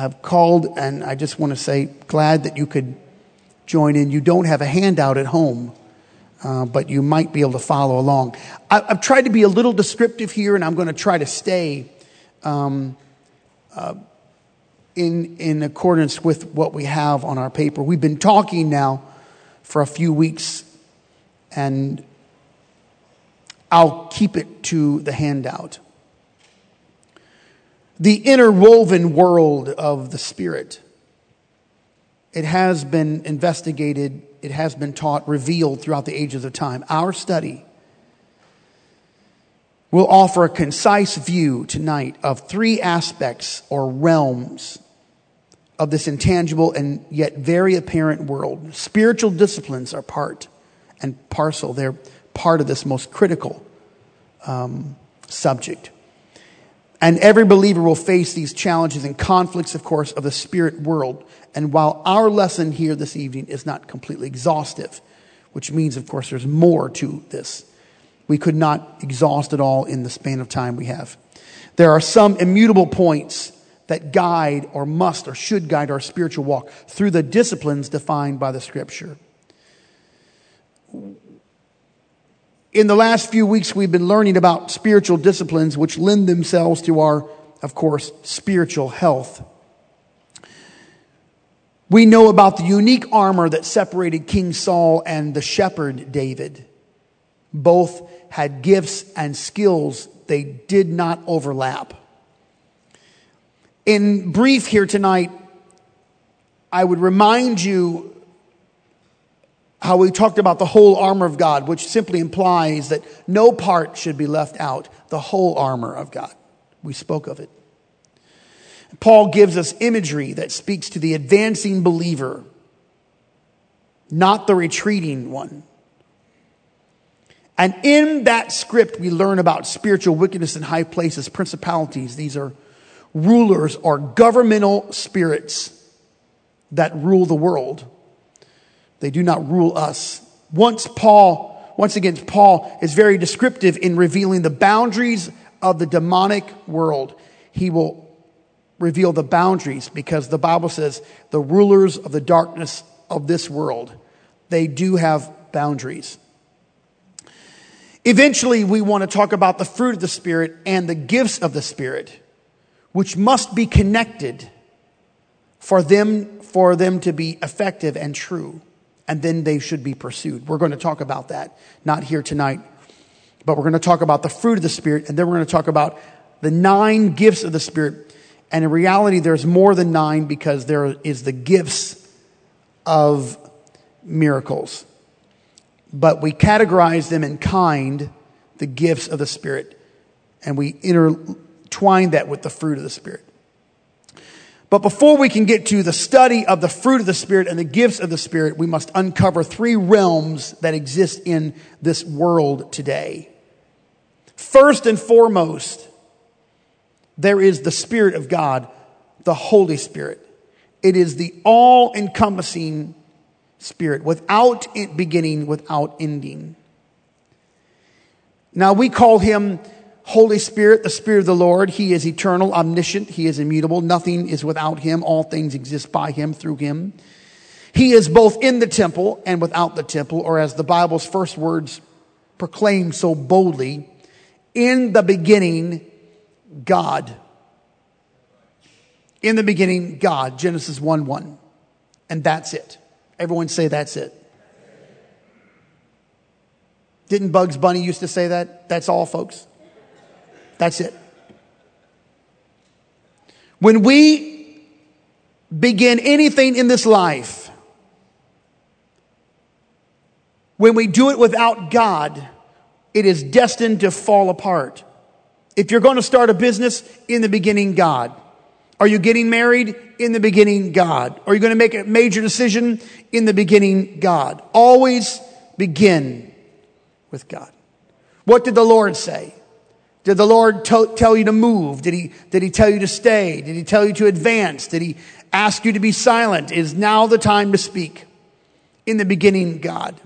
have called, and I just want to say, glad that you could join in. You don't have a handout at home, uh, but you might be able to follow along. I, have tried to be a little descriptive here, and I'm going to try to stay um, uh, in, in accordance with what we have on our paper. We've been talking now for a few weeks, and I'll keep it to the handout. The interwoven world of the Spirit. It has been investigated, it has been taught, revealed throughout the ages of time. Our study will offer a concise view tonight of three aspects or realms of this intangible and yet very apparent world. Spiritual disciplines are part and parcel. They're part of this most critical um, subject. And every believer will face these challenges and conflicts, of course, of the spirit world. And while our lesson here this evening is not completely exhaustive, which means, of course, there's more to this, we could not exhaust it all in the span of time we have. There are some immutable points that guide or must or should guide our spiritual walk through the disciplines defined by the scripture. In the last few weeks, we've been learning about spiritual disciplines which lend themselves to our, of course, spiritual health. We know about the unique armor that separated King Saul and the shepherd David. Both had gifts and skills, they did not overlap. In brief, here tonight, I would remind you how we talked about the whole armor of God, which simply implies that no part should be left out. The whole armor of God. We spoke of it. Paul gives us imagery that speaks to the advancing believer, not the retreating one. And in that script, we learn about spiritual wickedness in high places, principalities. These are rulers or governmental spirits that rule the world. They do not rule us. Once Paul, once again, Paul is very descriptive in revealing the boundaries of the demonic world. He will reveal the boundaries because the Bible says the rulers of the darkness of this world, they do have boundaries. Eventually, we want to talk about the fruit of the Spirit and the gifts of the Spirit which must be connected for them, for them to be effective and true. And then they should be pursued. We're going to talk about that, not here tonight, but we're going to talk about the fruit of the Spirit, and then we're going to talk about the nine gifts of the Spirit. And in reality, there's more than nine because there is the gifts of miracles. But we categorize them in kind, the gifts of the Spirit, and we intertwine that with the fruit of the Spirit. But before we can get to the study of the fruit of the Spirit and the gifts of the Spirit, we must uncover three realms that exist in this world today. First and foremost, there is the Spirit of God, the Holy Spirit. It is the all encompassing Spirit, without beginning, without ending. Now, we call him Holy Spirit, the Spirit of the Lord, He is eternal, omniscient, He is immutable. Nothing is without Him. All things exist by Him, through Him. He is both in the temple and without the temple, or as the Bible's first words proclaim so boldly, in the beginning, God. In the beginning, God. Genesis 1 1. And that's it. Everyone say that's it. Didn't Bugs Bunny used to say that? That's all, folks. That's it. When we begin anything in this life, when we do it without God, it is destined to fall apart. If you're going to start a business, in the beginning, God. Are you getting married? In the beginning, God. Are you going to make a major decision? In the beginning, God. Always begin with God. What did the Lord say? Did the Lord t- tell you to move? Did he, did he tell you to stay? Did he tell you to advance? Did he ask you to be silent? Is now the time to speak? In the beginning, God.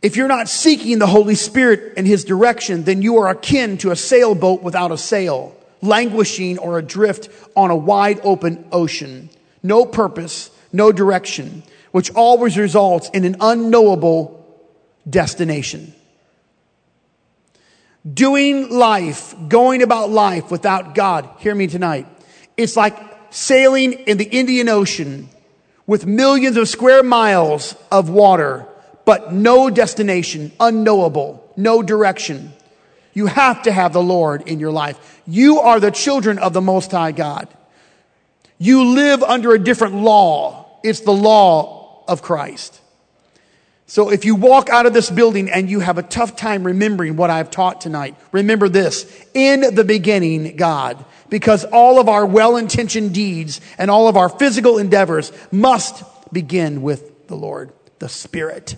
If you're not seeking the Holy Spirit and His direction, then you are akin to a sailboat without a sail. languishing or adrift on a wide open ocean. No purpose, no direction, which always results in an unknowable destination. Doing life, going about life without God, hear me tonight. It's like sailing in the Indian Ocean with millions of square miles of water, but no destination, unknowable, no direction. You have to have the Lord in your life. You are the children of the Most High God. You live under a different law. It's the law of Christ. So if you walk out of this building and you have a tough time remembering what I've taught tonight, remember this. In the beginning, God, because all of our well-intentioned deeds and all of our physical endeavors must begin with the Lord, the Spirit.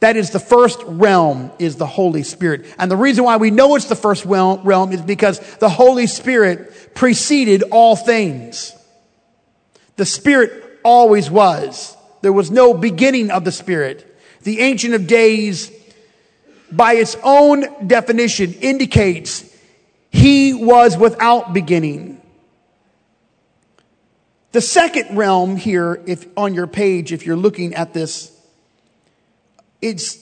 That is the first realm is the Holy Spirit. And the reason why we know it's the first realm is because the Holy Spirit preceded all things. The Spirit always was. There was no beginning of the Spirit. The Ancient of Days, by its own definition, indicates he was without beginning. The second realm here, if on your page, if you're looking at this, it's,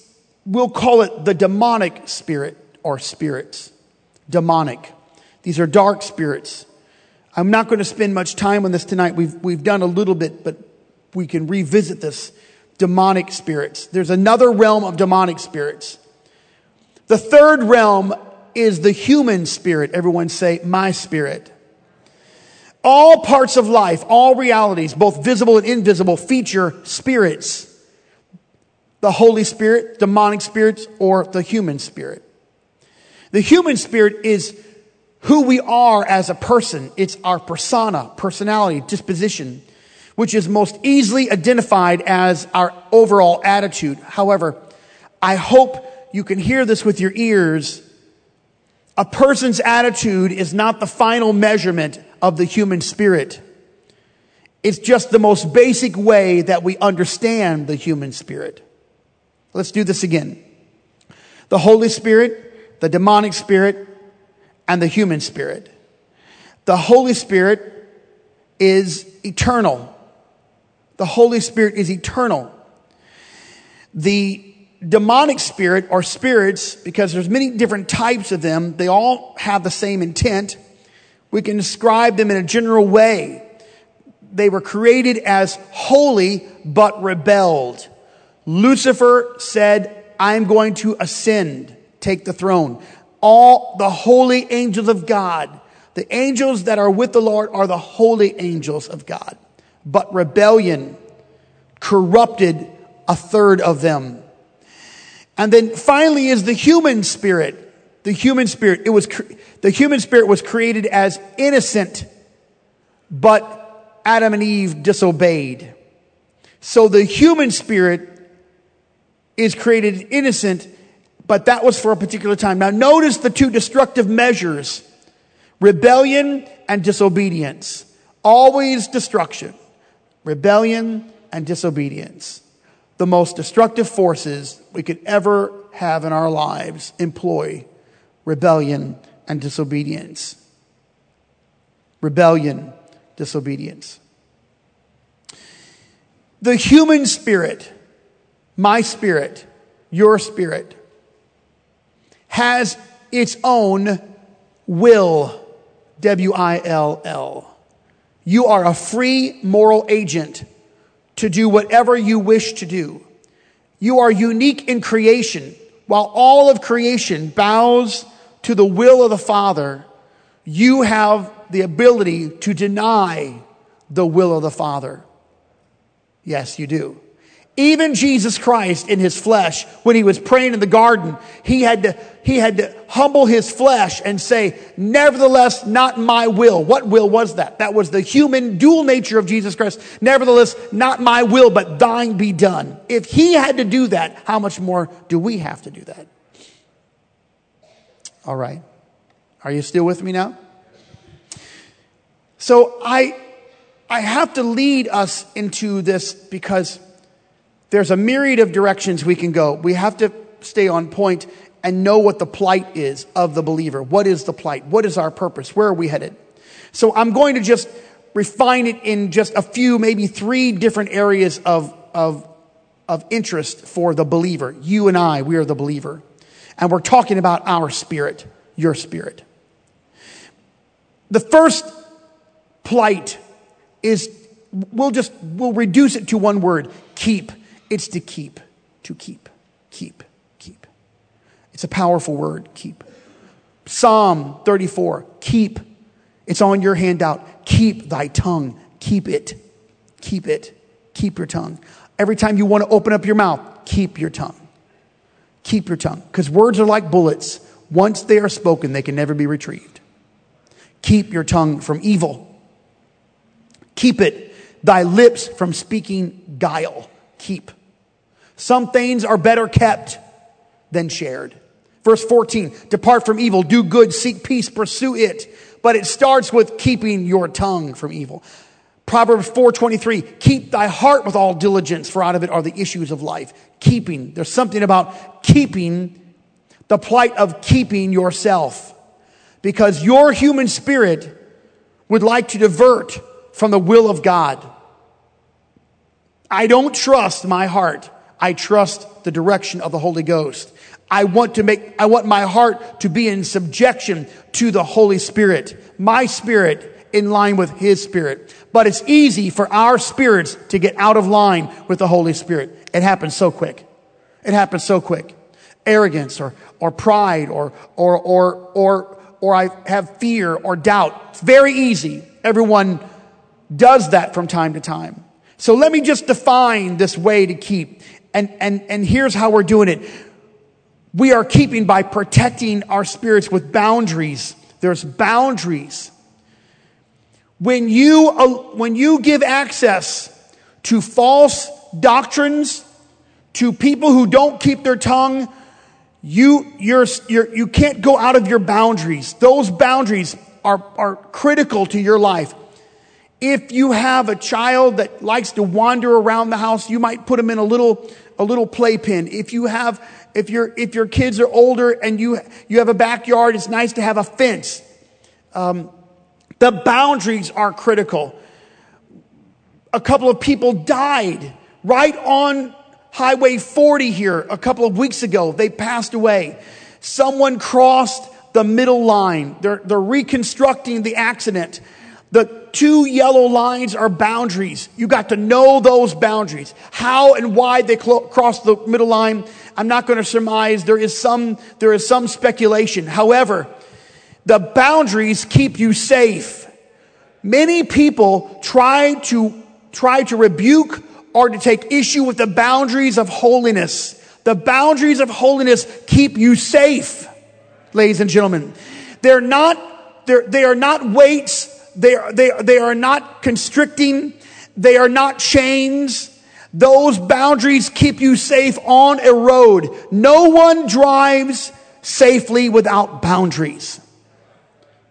we'll call it the demonic spirit or spirits. Demonic. These are dark spirits. I'm not going to spend much time on this tonight. We've, we've done a little bit, but we can revisit this demonic spirits. There's another realm of demonic spirits. The third realm is the human spirit. Everyone say, my spirit. All parts of life, all realities, both visible and invisible, feature spirits. The Holy Spirit, demonic spirits, or the human spirit. The human spirit is who we are as a person. It's our persona, personality, disposition which is most easily identified as our overall attitude. However, I hope you can hear this with your ears. A person's attitude is not the final measurement of the human spirit. It's just the most basic way that we understand the human spirit. Let's do this again. The Holy Spirit, the demonic spirit, and the human spirit. The Holy Spirit is eternal. The Holy Spirit is eternal. The demonic spirit or spirits, because there's many different types of them, they all have the same intent. We can describe them in a general way. They were created as holy, but rebelled. Lucifer said, I'm going to ascend, take the throne. All the holy angels of God, the angels that are with the Lord are the holy angels of God but rebellion corrupted a third of them. And then finally is the human spirit. The human spirit. It was, the human spirit was created as innocent, but Adam and Eve disobeyed. So the human spirit is created innocent, but that was for a particular time. Now notice the two destructive measures. Rebellion and disobedience. Always destruction rebellion, and disobedience. The most destructive forces we could ever have in our lives employ rebellion and disobedience. Rebellion, disobedience. The human spirit, my spirit, your spirit, has its own will. W I L L. You are a free moral agent to do whatever you wish to do. You are unique in creation. While all of creation bows to the will of the Father, you have the ability to deny the will of the Father. Yes, you do. Even Jesus Christ in his flesh, when he was praying in the garden, he had to, he had to humble his flesh and say, nevertheless, not my will. What will was that? That was the human dual nature of Jesus Christ. Nevertheless, not my will, but thine be done. If he had to do that, how much more do we have to do that? All right. Are you still with me now? So I, I have to lead us into this because there's a myriad of directions we can go. We have to stay on and know what the plight is of the believer. What is the plight? What is our purpose? Where are we headed? So I'm going to just refine it in just a few, maybe three different areas of, of, of interest for the believer. You and I, we are the believer. And we're talking about our spirit, your spirit. The first plight is, we'll just, we'll reduce it to one word keep. It's to keep, to keep, keep, keep. It's a powerful word, keep. Psalm 34, keep. It's on your handout. Keep thy tongue. Keep it. Keep it. Keep your tongue. Every time you want to open up your mouth, keep your tongue. Keep your tongue. Because words are like bullets. Once they are spoken, they can never be retrieved. Keep your tongue from evil. Keep it. Thy lips from speaking guile. Keep. Some things are better kept than shared. Verse 14, depart from evil, do good, seek peace, pursue it. But it starts with keeping your tongue from evil. Proverbs 4:23, keep thy heart with all diligence, for out of it are the issues of life. Keeping. There's something about keeping, the plight of keeping yourself. Because your human spirit would like to divert from the will of God. I don't trust my heart. I trust the direction of the Holy Ghost. I want to make, I want my heart to be in subjection to the Holy Spirit. My spirit in line with His Spirit. But it's easy for our spirits to get out of line with the Holy Spirit. It happens so quick. It happens so quick. Arrogance or, or pride or, or, or, or, or I have fear or doubt. It's very easy. Everyone does that from time to time. So let me just define this way to keep. And, and, and here's how we're doing it we are keeping by protecting our spirits with boundaries. There's boundaries. When you, uh, when you give access to false doctrines, to people who don't keep their tongue, you, you're, you're, you can't go out of your boundaries. Those boundaries are, are critical to your life. If you have a child that likes to wander around the house, you might put them in a little, a little playpen. If you have if your, if your kids are older and you, you have a backyard, it's nice to have a fence. Um, the boundaries are critical. A couple of people died right on Highway 40 here a couple of weeks ago. They passed away. Someone crossed the middle line. They're, they're reconstructing the accident. The two yellow lines are boundaries. You got to know those boundaries. How and why they cross the middle line, I'm not going to surmise. There is some, there is some speculation. However, the boundaries keep you safe. Many people try to, try to rebuke or to take issue with the boundaries of holiness. The boundaries of holiness keep you safe, ladies and gentlemen. They're not, they're, they are not weights they are, they, they are not constricting. They are not chains. Those boundaries keep you safe on a road. No one drives safely without boundaries.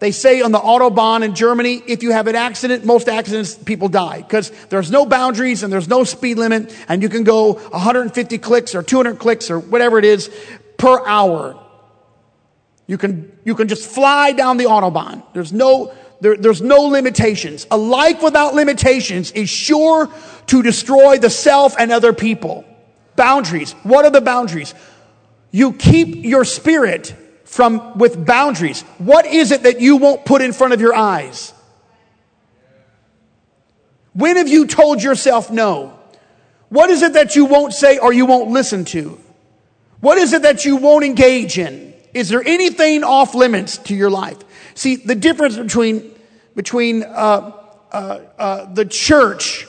They say on the Autobahn in Germany, if you have an accident, most accidents, people die because there's no boundaries and there's no speed limit and you can go 150 clicks or 200 clicks or whatever it is per hour. You can, you can just fly down the Autobahn. There's no, there, there's no limitations. A life without limitations is sure to destroy the self and other people. Boundaries. What are the boundaries? You keep your spirit from with boundaries. What is it that you won't put in front of your eyes? When have you told yourself no? What is it that you won't say or you won't listen to? What is it that you won't engage in? Is there anything off limits to your life? See, the difference between, between uh, uh, uh, the church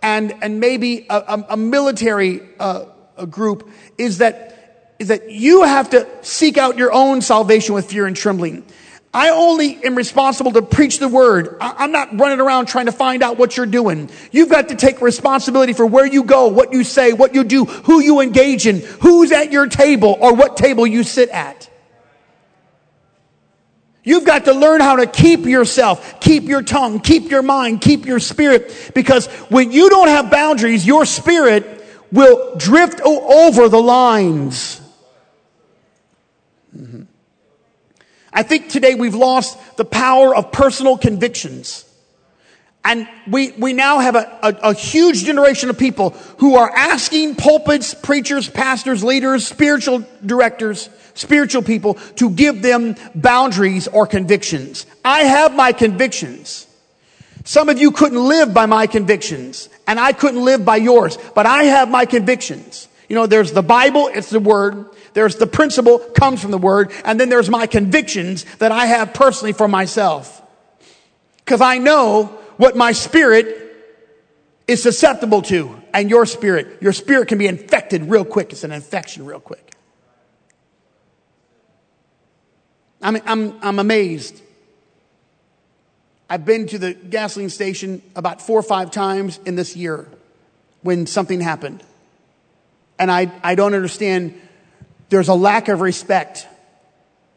and, and maybe a, a military uh, a group is that, is that you have to seek out your own salvation with fear and trembling. I only am responsible to preach the word. I'm not running around trying to find out what you're doing. You've got to take responsibility for where you go, what you say, what you do, who you engage in, who's at your table, or what table you sit at. You've got to learn how to keep yourself, keep your tongue, keep your mind, keep your spirit. Because when you don't have boundaries, your spirit will drift over the lines. Mm-hmm. I think today we've lost the power of personal convictions. And we, we now have a, a, a, huge generation of people who are asking pulpits, preachers, pastors, leaders, spiritual directors, spiritual people to give them boundaries or convictions. I have my convictions. Some of you couldn't live by my convictions and I couldn't live by yours, but I have my convictions. You know, there's the Bible, it's the Word. There's the principle, comes from the Word. And then there's my convictions that I have personally for myself. Cause I know what my spirit is susceptible to and your spirit. Your spirit can be infected real quick. It's an infection real quick. I'm, I'm, I'm amazed. I've been to the gasoline station about four or five times in this year when something happened. And I, I don't understand. There's a lack of respect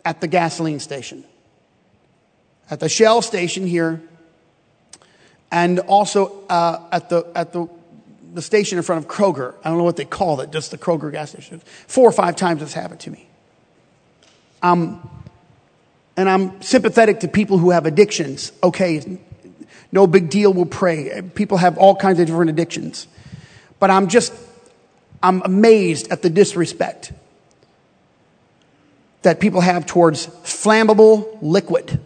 at the gasoline station. At the Shell station here, and also uh, at, the, at the, the station in front of Kroger. I don't know what they call it, just the Kroger gas station. Four or five times this happened to me. Um, and I'm sympathetic to people who have addictions. Okay, no big deal, we'll pray. People have all kinds of different addictions. But I'm just, I'm amazed at the disrespect that people have towards flammable liquid.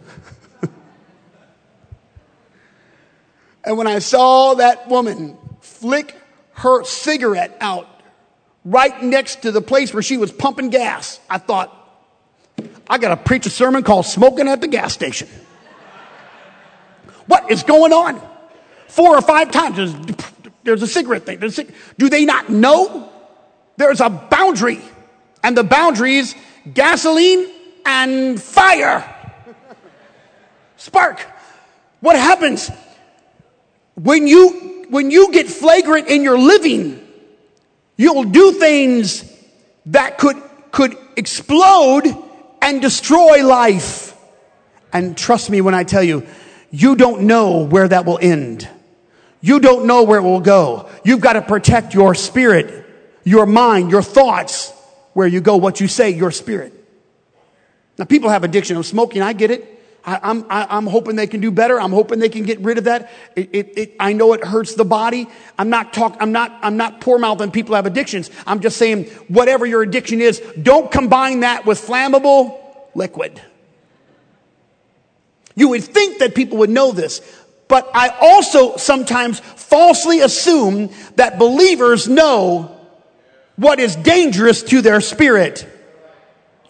And when I saw that woman flick her cigarette out right next to the place where she was pumping gas, I thought, I got to preach a sermon called Smoking at the Gas Station. What is going on? Four or five times there's, there's a cigarette thing. A Do they not know? There's a boundary, and the boundary is gasoline and fire. Spark. What happens? When you, when you get flagrant in your living, you'll do things that could, could explode and destroy life. And trust me when I tell you, you don't know where that will end. You don't know where it will go. You've got to protect your spirit, your mind, your thoughts, where you go, what you say, your spirit. Now, people have addiction of smoking. I get it. I, I'm, I, am hoping they can do better. I'm hoping they can get rid of that. It, it, it, I know it hurts the body. I'm not talk, I'm not, I'm not poor mouthing people have addictions. I'm just saying whatever your addiction is, don't combine that with flammable liquid. You would think that people would know this, but I also sometimes falsely assume that believers know what is dangerous to their spirit.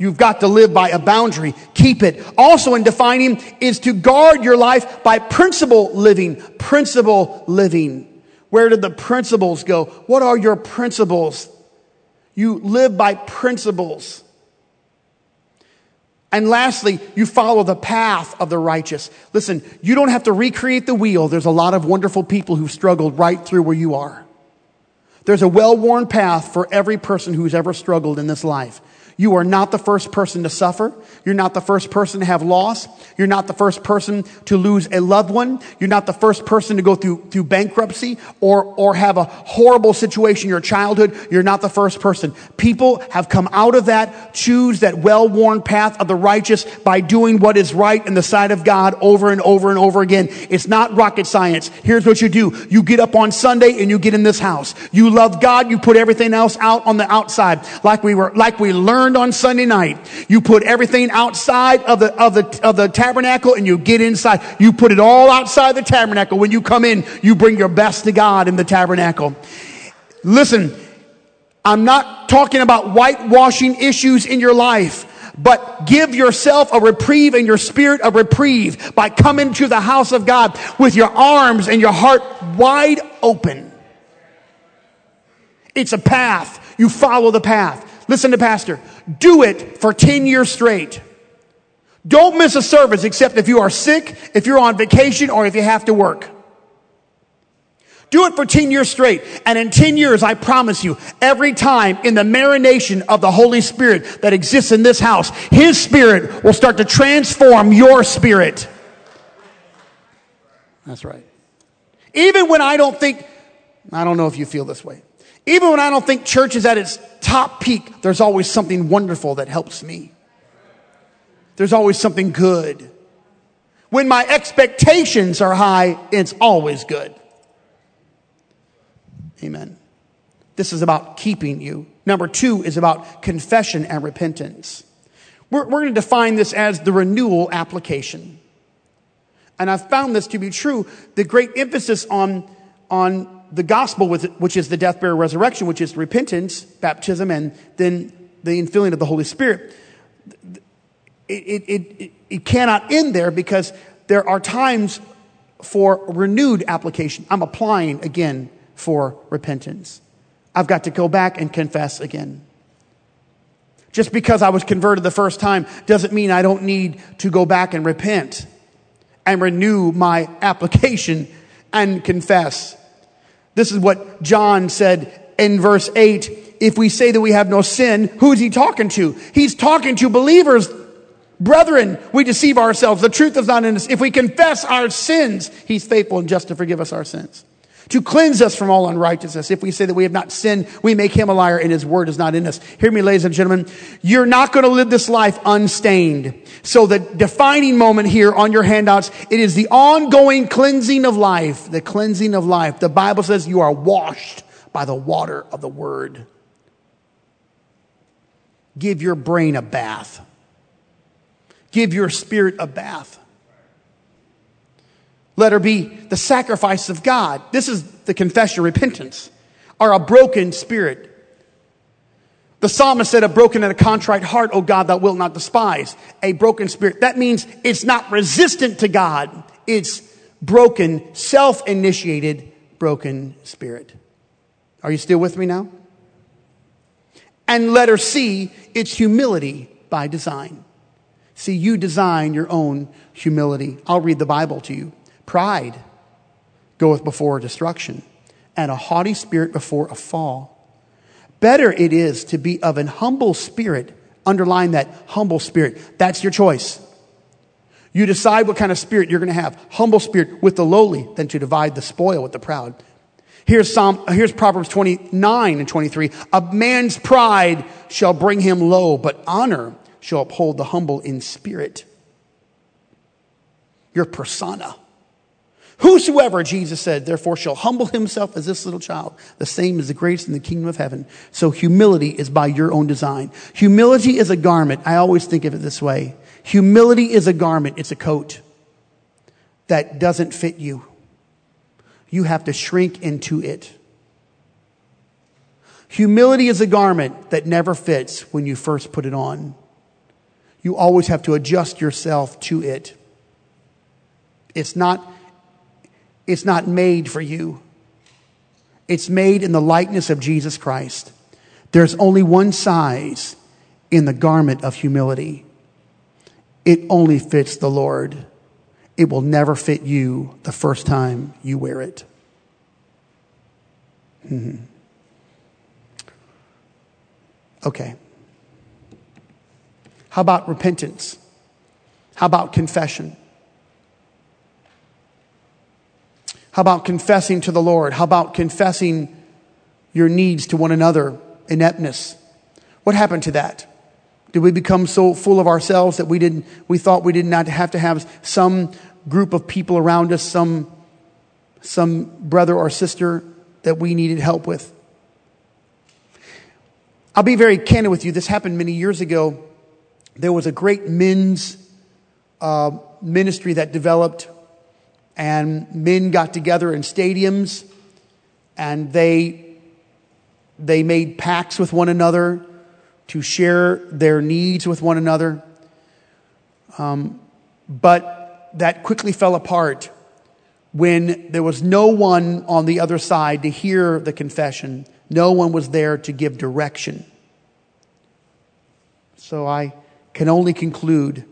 You've got to live by a boundary. Keep it. Also in defining is to guard your life by principle living. Principle living. Where did the principles go? What are your principles? You live by principles. And lastly, you follow the path of the righteous. Listen, you don't have to recreate the wheel. There's a lot of wonderful people who've struggled right through where you are. There's a well-worn path for every person who's ever struggled in this life. You are not the first person to suffer. You're not the first person to have loss. You're not the first person to lose a loved one. You're not the first person to go through, through bankruptcy or, or have a horrible situation in your childhood. You're not the first person. People have come out of that, choose that well-worn path of the righteous by doing what is right in the sight of God over and over and over again. It's not rocket science. Here's what you do. You get up on Sunday and you get in this house. You love God. You put everything else out on the outside. Like we were, like we learned on Sunday night. You put everything outside of the, of the, of the tabernacle and you get inside. You put it all outside the tabernacle. When you come in, you bring your best to God in the tabernacle. Listen, I'm not talking about whitewashing issues in your life but give yourself a reprieve and your spirit a reprieve by coming to the house of God with your arms and your heart wide open. It's a path. You follow the path. Listen to Pastor. Do it for 10 years straight. Don't miss a service except if you are sick, if you're on vacation, or if you have to work. Do it for 10 years straight. And in 10 years, I promise you, every time in the marination of the Holy Spirit that exists in this house, His Spirit will start to transform your spirit. That's right. Even when I don't think, I don't know if you feel this way. Even when I don't think church is at its top peak, there's always something wonderful that helps me. there's always something good. When my expectations are high, it's always good. Amen. This is about keeping you. Number two is about confession and repentance. We're, we're going to define this as the renewal application. And I've found this to be true. The great emphasis on, on the gospel, which is the death, burial, resurrection, which is repentance, baptism, and then the infilling of the Holy Spirit. It, it, it, it cannot end there because there are times for renewed application. I'm applying again for repentance. I've got to go back and confess again. Just because I was converted the first time doesn't mean I don't need to go back and repent and renew my application and confess. This is what John said in verse 8. If we say that we have no sin, who is he talking to? He's talking to believers. Brethren, we deceive ourselves. The truth is not in us. If we confess our sins, he's faithful and just to forgive us our sins to cleanse us from all unrighteousness. If we say that we have not sinned, we make him a liar and his word is not in us. Hear me, ladies and gentlemen. You're not going to live this life unstained. So the defining moment here on your handouts, it is the ongoing cleansing of life, the cleansing of life. The Bible says you are washed by the water of the word. Give your brain a bath. Give your spirit a bath. Let her be the sacrifice of God. This is the confession, repentance, or a broken spirit. The psalmist said, a broken and a contrite heart, O God, thou wilt not despise. A broken spirit. That means it's not resistant to God. It's broken, self-initiated, broken spirit. Are you still with me now? And let her see its humility by design. See, you design your own humility. I'll read the Bible to you. Pride goeth before destruction, and a haughty spirit before a fall. Better it is to be of an humble spirit. Underline that humble spirit. That's your choice. You decide what kind of spirit you're going to have. Humble spirit with the lowly than to divide the spoil with the proud. Here's Psalm, here's Proverbs 29 and 23. A man's pride shall bring him low, but honor shall uphold the humble in spirit. Your persona. Whosoever, Jesus said, therefore shall humble himself as this little child, the same is the greatest in the kingdom of heaven. So humility is by your own design. Humility is a garment. I always think of it this way. Humility is a garment. It's a coat that doesn't fit you. You have to shrink into it. Humility is a garment that never fits when you first put it on. You always have to adjust yourself to it. It's not it's not made for you. It's made in the likeness of Jesus Christ. There's only one size in the garment of humility. It only fits the Lord. It will never fit you the first time you wear it. Mm-hmm. Okay. How about repentance? How about confession? How about confessing to the Lord? How about confessing your needs to one another, ineptness? What happened to that? Did we become so full of ourselves that we didn't, we thought we did not have to have some group of people around us, some, some brother or sister that we needed help with? I'll be very candid with you. This happened many years ago. There was a great men's uh, ministry that developed and men got together in stadiums and they they made pacts with one another to share their needs with one another. Um, but that quickly fell apart when there was no one on the other side to hear the confession. No one was there to give direction. So i can only conclude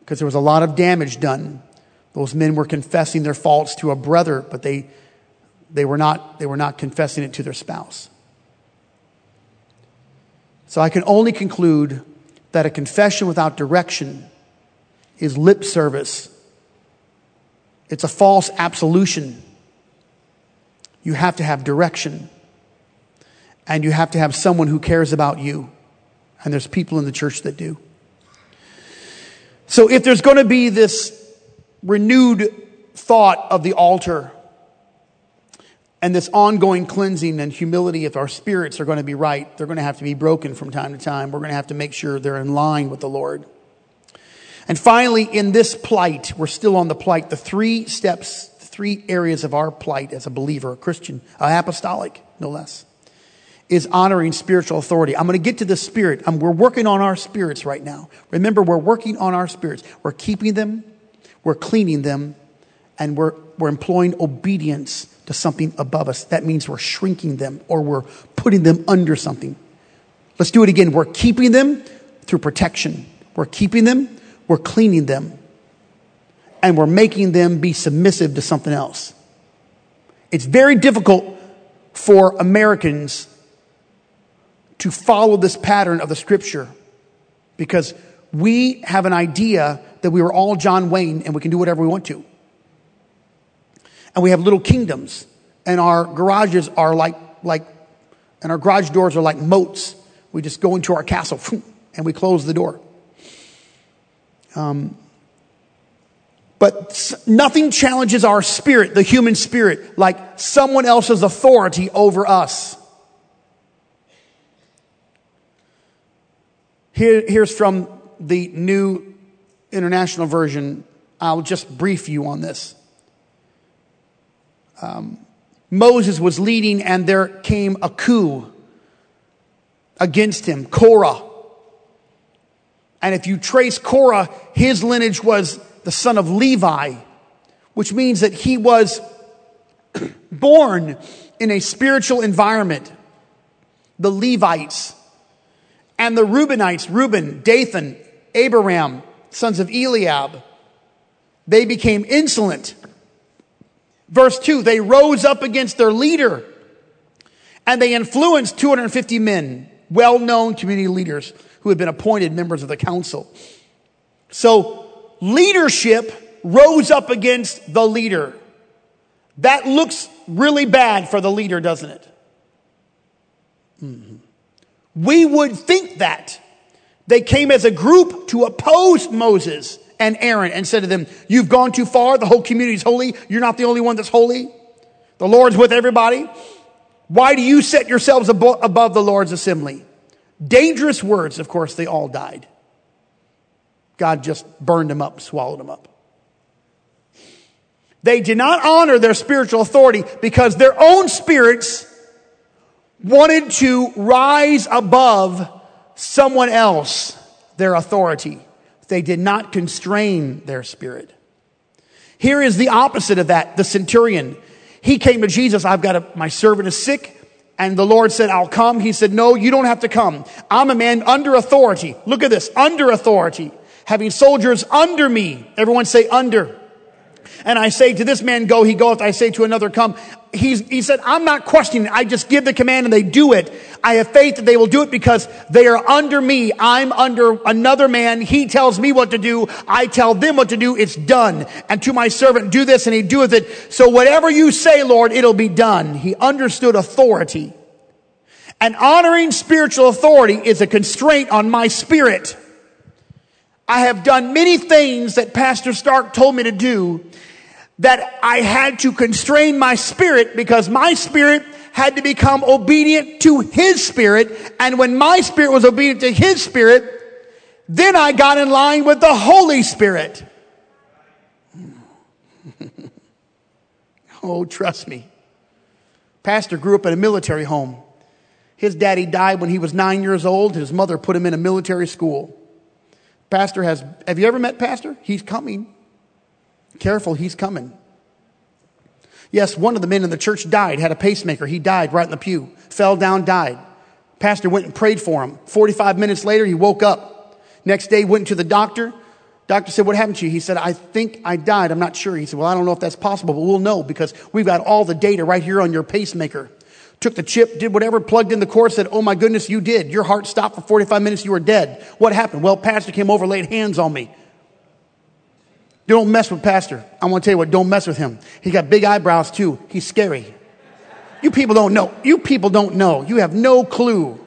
because there was a lot of damage done those men were confessing their faults to a brother, but they, they, were not, they were not confessing it to their spouse. So I can only conclude that a confession without direction is lip service. It's a false absolution. You have to have direction. And you have to have someone who cares about you. And there's people in the church that do. So if there's going to be this renewed thought of the altar and this ongoing cleansing and humility, if our spirits are going to be right, they're going to have to be broken from time to time. We're going to have to make sure they're in line with the Lord. And finally, in this plight, we're still on the plight, the three steps, three areas of our plight as a believer, a Christian, an apostolic, no less, is honoring spiritual authority. I'm going to get to the spirit. Um, we're working on our spirits right now. Remember, we're working on our spirits. We're keeping them, we're cleaning them, and we're, we're employing obedience to something above us. That means we're shrinking them or we're putting them under something. Let's do it again. We're keeping them through protection. We're keeping them we're cleaning them and we're making them be submissive to something else. It's very difficult for Americans to follow this pattern of the scripture because we have an idea that we are all John Wayne and we can do whatever we want to. And we have little kingdoms and our garages are like, like, and our garage doors are like moats. We just go into our castle and we close the door. Um, but nothing challenges our spirit, the human spirit, like someone else's authority over us. Here, here's from the New International Version. I'll just brief you on this. Um, Moses was leading, and there came a coup against him, Korah. And if you trace Korah, his lineage was the son of Levi, which means that he was born in a spiritual environment. The Levites and the Reubenites, Reuben, Dathan, Abiram, sons of Eliab, they became insolent. Verse 2 they rose up against their leader and they influenced 250 men, well known community leaders who had been appointed members of the council. So leadership rose up against the leader. That looks really bad for the leader, doesn't it? Mm-hmm. We would think that. They came as a group to oppose Moses and Aaron and said to them, You've gone too far. The whole community is holy. You're not the only one that's holy. The Lord's with everybody. Why do you set yourselves above the Lord's assembly? Dangerous words, of course, they all died. God just burned them up, swallowed them up. They did not honor their spiritual authority because their own spirits wanted to rise above someone else, their authority. They did not constrain their spirit. Here is the opposite of that. The centurion. He came to Jesus. I've got a, my servant is sick. And the Lord said, I'll come. He said, no, you don't have to come. I'm a man under authority. Look at this, under authority. Having soldiers under me. Everyone say under. And I say to this man, go, he goeth. I say to another, come. He's, he said, I'm not questioning. I just give the command and they do it. I have faith that they will do it because they are under me. I'm under another man. He tells me what to do. I tell them what to do. It's done. And to my servant, do this and he doeth it. So whatever you say, Lord, it'll be done. He understood authority. And honoring spiritual authority is a constraint on my spirit. I have done many things that Pastor Stark told me to do that I had to constrain my spirit because my spirit had to become obedient to his spirit. And when my spirit was obedient to his spirit, then I got in line with the Holy Spirit. oh, trust me. Pastor grew up in a military home. His daddy died when he was nine years old. His mother put him in a military school. Pastor has, have you ever met Pastor? He's coming. Careful, he's coming. Yes, one of the men in the church died, had a pacemaker. He died right in the pew, fell down, died. Pastor went and prayed for him. 45 minutes later, he woke up. Next day, went to the doctor. Doctor said, What happened to you? He said, I think I died. I'm not sure. He said, Well, I don't know if that's possible, but we'll know because we've got all the data right here on your pacemaker took the chip, did whatever, plugged in the cord, said, Oh my goodness, you did. Your heart stopped for 45 minutes, you were dead. What happened? Well, Pastor came over, laid hands on me. Don't mess with Pastor. I want to tell you what, don't mess with him. He's got big eyebrows too. He's scary. You people don't know. You people don't know. You have no clue.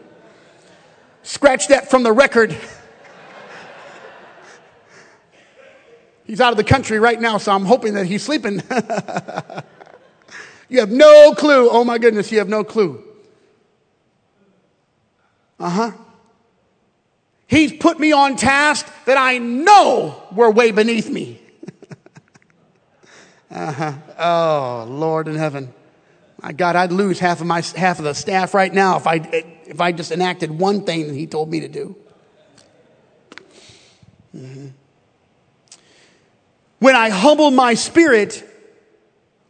Scratch that from the record. He's out of the country right now, so I'm hoping that he's sleeping. you have no clue. Oh my goodness, you have no clue. Uh huh. He's put me on tasks that I know were way beneath me. uh-huh. Oh, Lord in heaven. My God, I'd lose half of my half of the staff right now if I if I just enacted one thing that he told me to do. Mm-hmm. When I humble my spirit,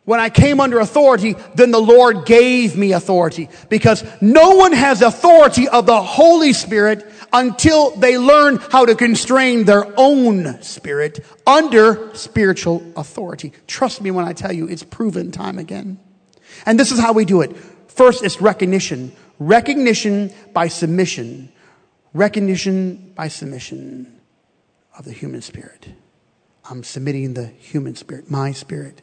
when I came under authority, then the Lord gave me authority because no one has authority of the Holy Spirit until they learn how to constrain their own spirit under spiritual authority. Trust me when I tell you, it's proven time again. And this is how we do it. First, it's recognition. Recognition by submission. Recognition by submission of the human spirit. I'm submitting the human spirit, my spirit.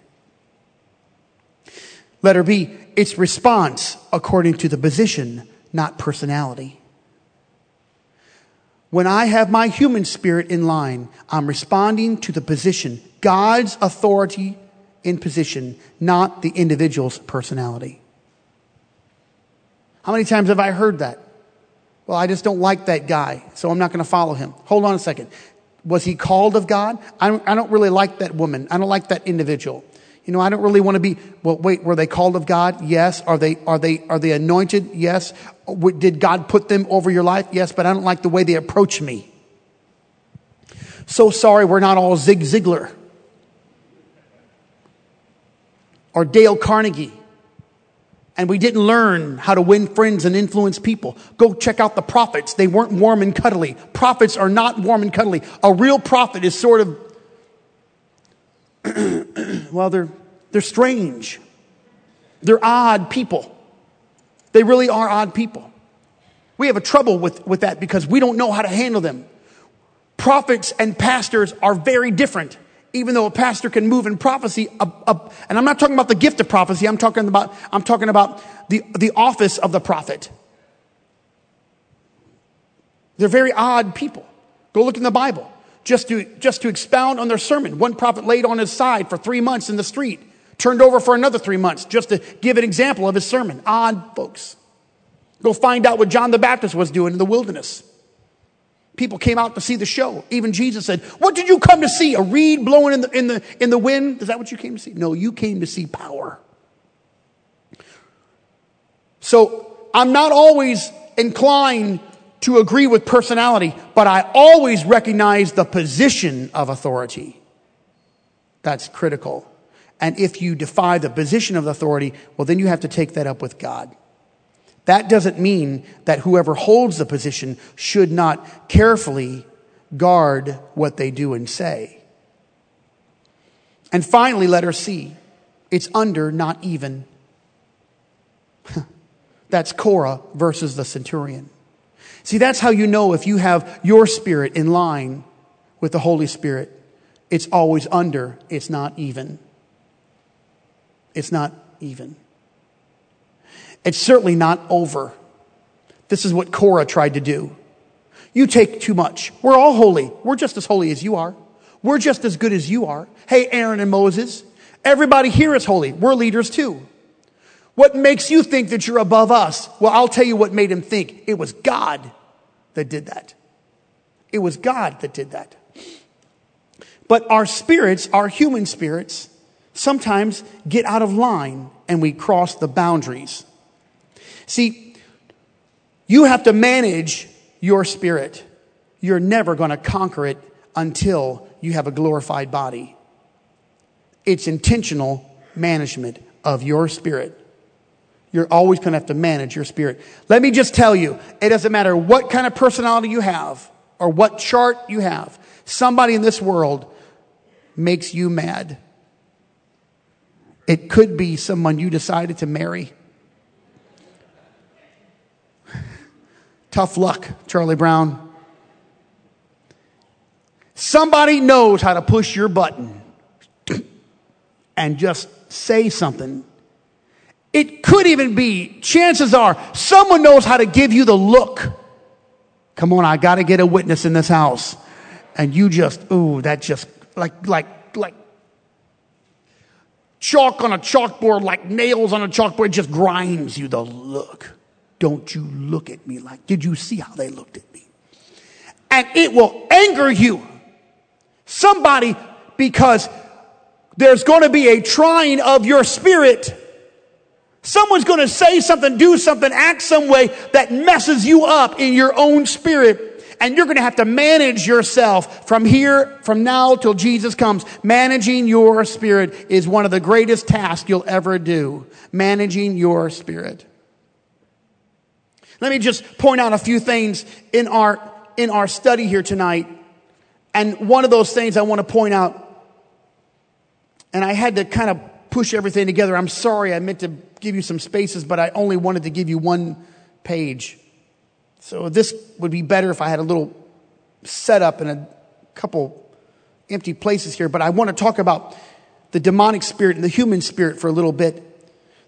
Letter B, it's response according to the position, not personality. When I have my human spirit in line, I'm responding to the position, God's authority in position, not the individual's personality. How many times have I heard that? Well, I just don't like that guy, so I'm not going to follow him. Hold on a second. Was he called of God? I don't, I don't really like that woman. I don't like that individual. You know, I don't really want to be, well, wait, were they called of God? Yes. Are they, are they, are they anointed? Yes. Did God put them over your life? Yes, but I don't like the way they approach me. So sorry we're not all Zig Ziglar or Dale Carnegie. And we didn't learn how to win friends and influence people. Go check out the prophets. They weren't warm and cuddly. Prophets are not warm and cuddly. A real prophet is sort of well, they're, they're strange. They're odd people. They really are odd people. We have a trouble with, with that because we don't know how to handle them. Prophets and pastors are very different, even though a pastor can move in prophecy and I'm not talking about the gift of prophecy, I'm talking about, I'm talking about the, the office of the prophet. They're very odd people. Go look in the Bible just to, just to expound on their sermon. One prophet laid on his side for three months in the street, turned over for another three months just to give an example of his sermon. Odd folks. Go find out what John the Baptist was doing in the wilderness. People came out to see the show. Even Jesus said, What did you come to see? A reed blowing in the, in the, in the wind? Is that what you came to see? No, you came to see power. So I'm not always inclined to agree with personality, but I always recognize the position of authority. That's critical. And if you defy the position of authority, well, then you have to take that up with God. That doesn't mean that whoever holds the position should not carefully guard what they do and say. And finally, letter C. It's under, not even. That's Korah versus the centurion. See, that's how you know if you have your spirit in line with the Holy Spirit. It's always under, it's not even. It's not even. It's certainly not over. This is what Korah tried to do. You take too much. We're all holy. We're just as holy as you are. We're just as good as you are. Hey, Aaron and Moses, everybody here is holy. We're leaders too. What makes you think that you're above us? Well, I'll tell you what made him think. It was God that did that. It was God that did that. But our spirits, our human spirits, sometimes get out of line and we cross the boundaries. See, you have to manage your spirit. You're never going to conquer it until you have a glorified body. It's intentional management of your spirit. You're always going to have to manage your spirit. Let me just tell you, it doesn't matter what kind of personality you have or what chart you have. Somebody in this world makes you mad. It could be someone you decided to marry. Tough luck, Charlie Brown. Somebody knows how to push your button and just say something it could even be, chances are, someone knows how to give you the look. Come on, I got to get a witness in this house. And you just, ooh, that just like, like, like chalk on a chalkboard, like nails on a chalkboard, just grinds you the look. Don't you look at me like, did you see how they looked at me? And it will anger you. Somebody, because there's going to be a trying of your spirit. Someone's going to say something, do something, act some way that messes you up in your own spirit. And you're going to have to manage yourself from here, from now till Jesus comes. Managing your spirit is one of the greatest tasks you'll ever do. Managing your spirit. Let me just point out a few things in our, in our study here tonight. And one of those things I want to point out, and I had to kind of push everything together. I'm sorry, I meant to give you some spaces, but I only wanted to give you one page. So this would be better if I had a little setup and a couple empty places here. But I want to talk about the demonic spirit and the human spirit for a little bit.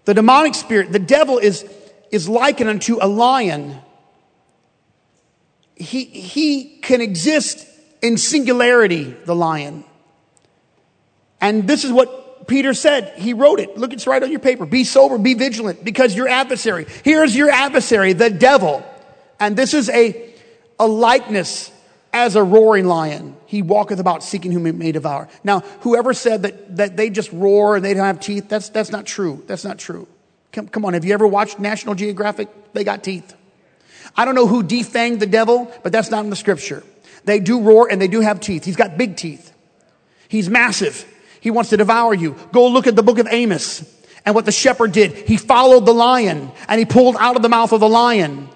The demonic spirit, the devil is is likened unto a lion. He, he can exist in singularity, the lion. And this is what Peter said. He wrote it. Look, it's right on your paper. Be sober, be vigilant, because your adversary. Here's your adversary, the devil. And this is a, a likeness as a roaring lion. He walketh about seeking whom he may devour. Now, whoever said that, that they just roar and they don't have teeth, that's, that's not true. That's not true. Come, come on, have you ever watched National Geographic? They got teeth. I don't know who defanged the devil, but that's not in the scripture. They do roar and they do have teeth. He's got big teeth. He's massive. He wants to devour you. Go look at the book of Amos and what the shepherd did. He followed the lion and he pulled out of the mouth of the lion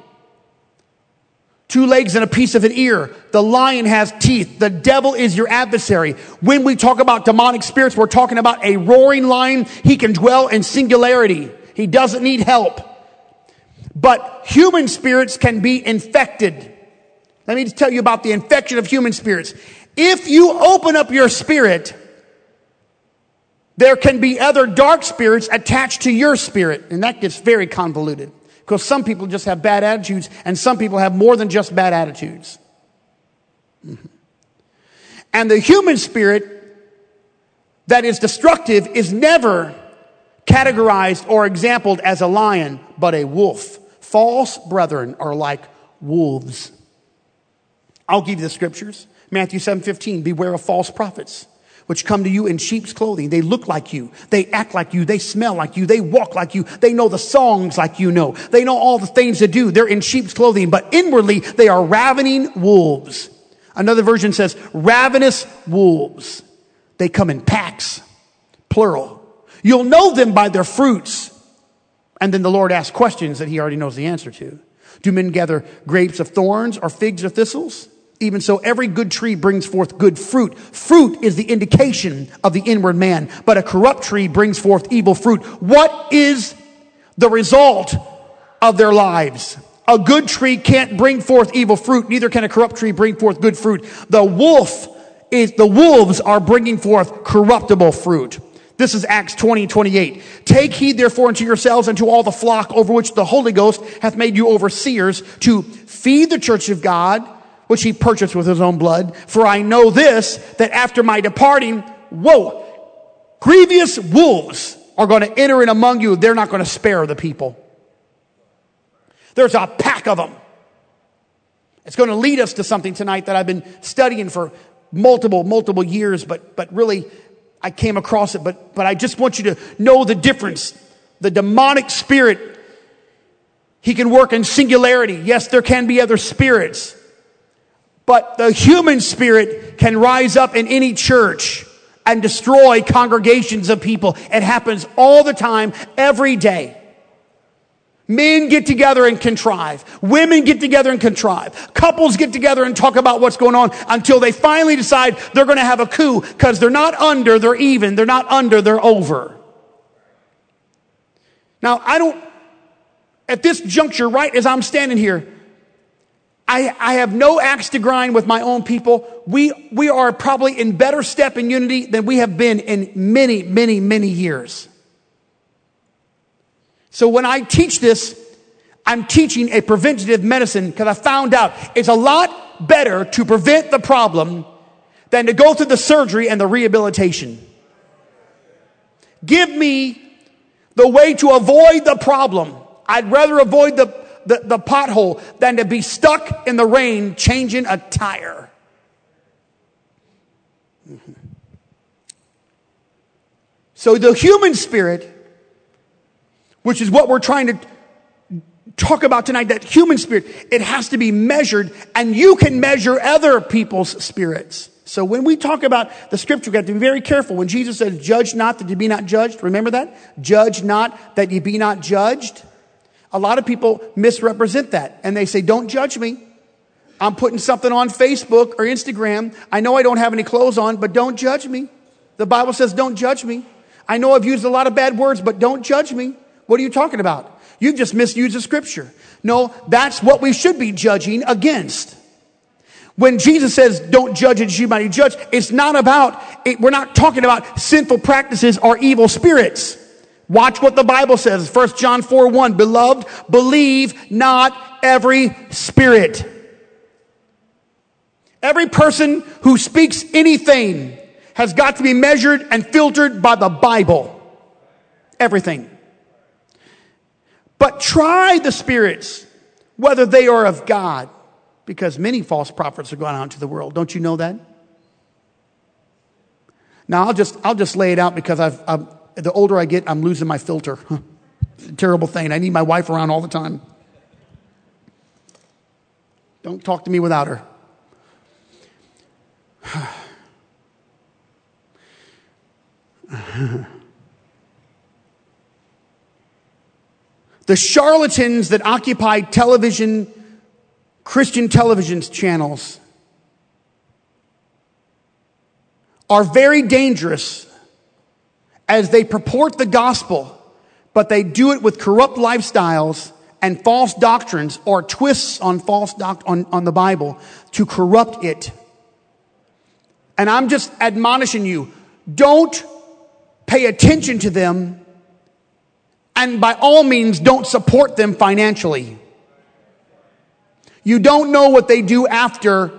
two legs and a piece of an ear. The lion has teeth. The devil is your adversary. When we talk about demonic spirits, we're talking about a roaring lion. He can dwell in singularity. He doesn't need help. But human spirits can be infected. Let me tell you about the infection of human spirits. If you open up your spirit, there can be other dark spirits attached to your spirit, and that gets very convoluted. Because some people just have bad attitudes, and some people have more than just bad attitudes. Mm-hmm. And the human spirit that is destructive is never categorized or exampled as a lion, but a wolf. False brethren are like wolves. I'll give you the scriptures. Matthew 7 15, beware of false prophets which come to you in sheep's clothing. They look like you. They act like you. They smell like you. They walk like you. They know the songs like you know. They know all the things to do. They're in sheep's clothing, but inwardly they are ravening wolves. Another version says ravenous wolves. They come in packs, plural. You'll know them by their fruits. And then the Lord asks questions that he already knows the answer to. Do men gather grapes of thorns or figs of thistles? Even so, every good tree brings forth good fruit. Fruit is the indication of the inward man, but a corrupt tree brings forth evil fruit. What is the result of their lives? A good tree can't bring forth evil fruit, neither can a corrupt tree bring forth good fruit. The wolf is, the wolves are bringing forth corruptible fruit. This is Acts 20, 28. Take heed therefore unto yourselves and to all the flock over which the Holy Ghost hath made you overseers to feed the church of God, which he purchased with his own blood. For I know this, that after my departing, whoa, grievous wolves are going to enter in among you. They're not going to spare the people. There's a pack of them. It's going to lead us to something tonight that I've been studying for multiple, multiple years, but, but really I came across it, but, but I just want you to know the difference. The demonic spirit, he can work in singularity. Yes, there can be other spirits, but the human spirit can rise up in any church and destroy congregations of people. It happens all the time, every day. Men get together and contrive. Women get together and contrive. Couples get together and talk about what's going on until they finally decide they're going to have a coup because they're not under, they're even. They're not under, they're over. Now, I don't, at this juncture, right as I'm standing here, I, I have no axe to grind with my own people. We, we are probably in better step in unity than we have been in many, many, many years. So when I teach this, I'm teaching a preventative medicine because I found out it's a lot better to prevent the problem than to go through the surgery and the rehabilitation. Give me the way to avoid the problem. I'd rather avoid the, the, the pothole than to be stuck in the rain changing a tire. So the human spirit, which is what we're trying to talk about tonight, that human spirit, it has to be measured and you can measure other people's spirits. So when we talk about the scripture, we have to be very careful. When Jesus says, judge not that you be not judged, remember that? Judge not that you be not judged. A lot of people misrepresent that and they say, don't judge me. I'm putting something on Facebook or Instagram. I know I don't have any clothes on, but don't judge me. The Bible says, don't judge me. I know I've used a lot of bad words, but don't judge me. What are you talking about? You've just misused the scripture. No, that's what we should be judging against. When Jesus says, don't judge as you might judge, it's not about, it, we're not talking about sinful practices or evil spirits. Watch what the Bible says. 1 John 4 1. Beloved, believe not every spirit Every person who speaks anything has got to be measured and filtered by the Bible. Everything. But try the spirits, whether they are of God, because many false prophets are going out into the world. Don't you know that? Now I'll just I'll just lay it out because I've, I've the older I get, I'm losing my filter. terrible thing. I need my wife around all the time. Don't talk to me without her. the charlatans that occupy television, Christian television channels, are very dangerous as they purport the gospel, but they do it with corrupt lifestyles and false doctrines or twists on false doc- on, on the Bible to corrupt it. And I'm just admonishing you, don't pay attention to them. And by all means, don't support them financially. You don't know what they do after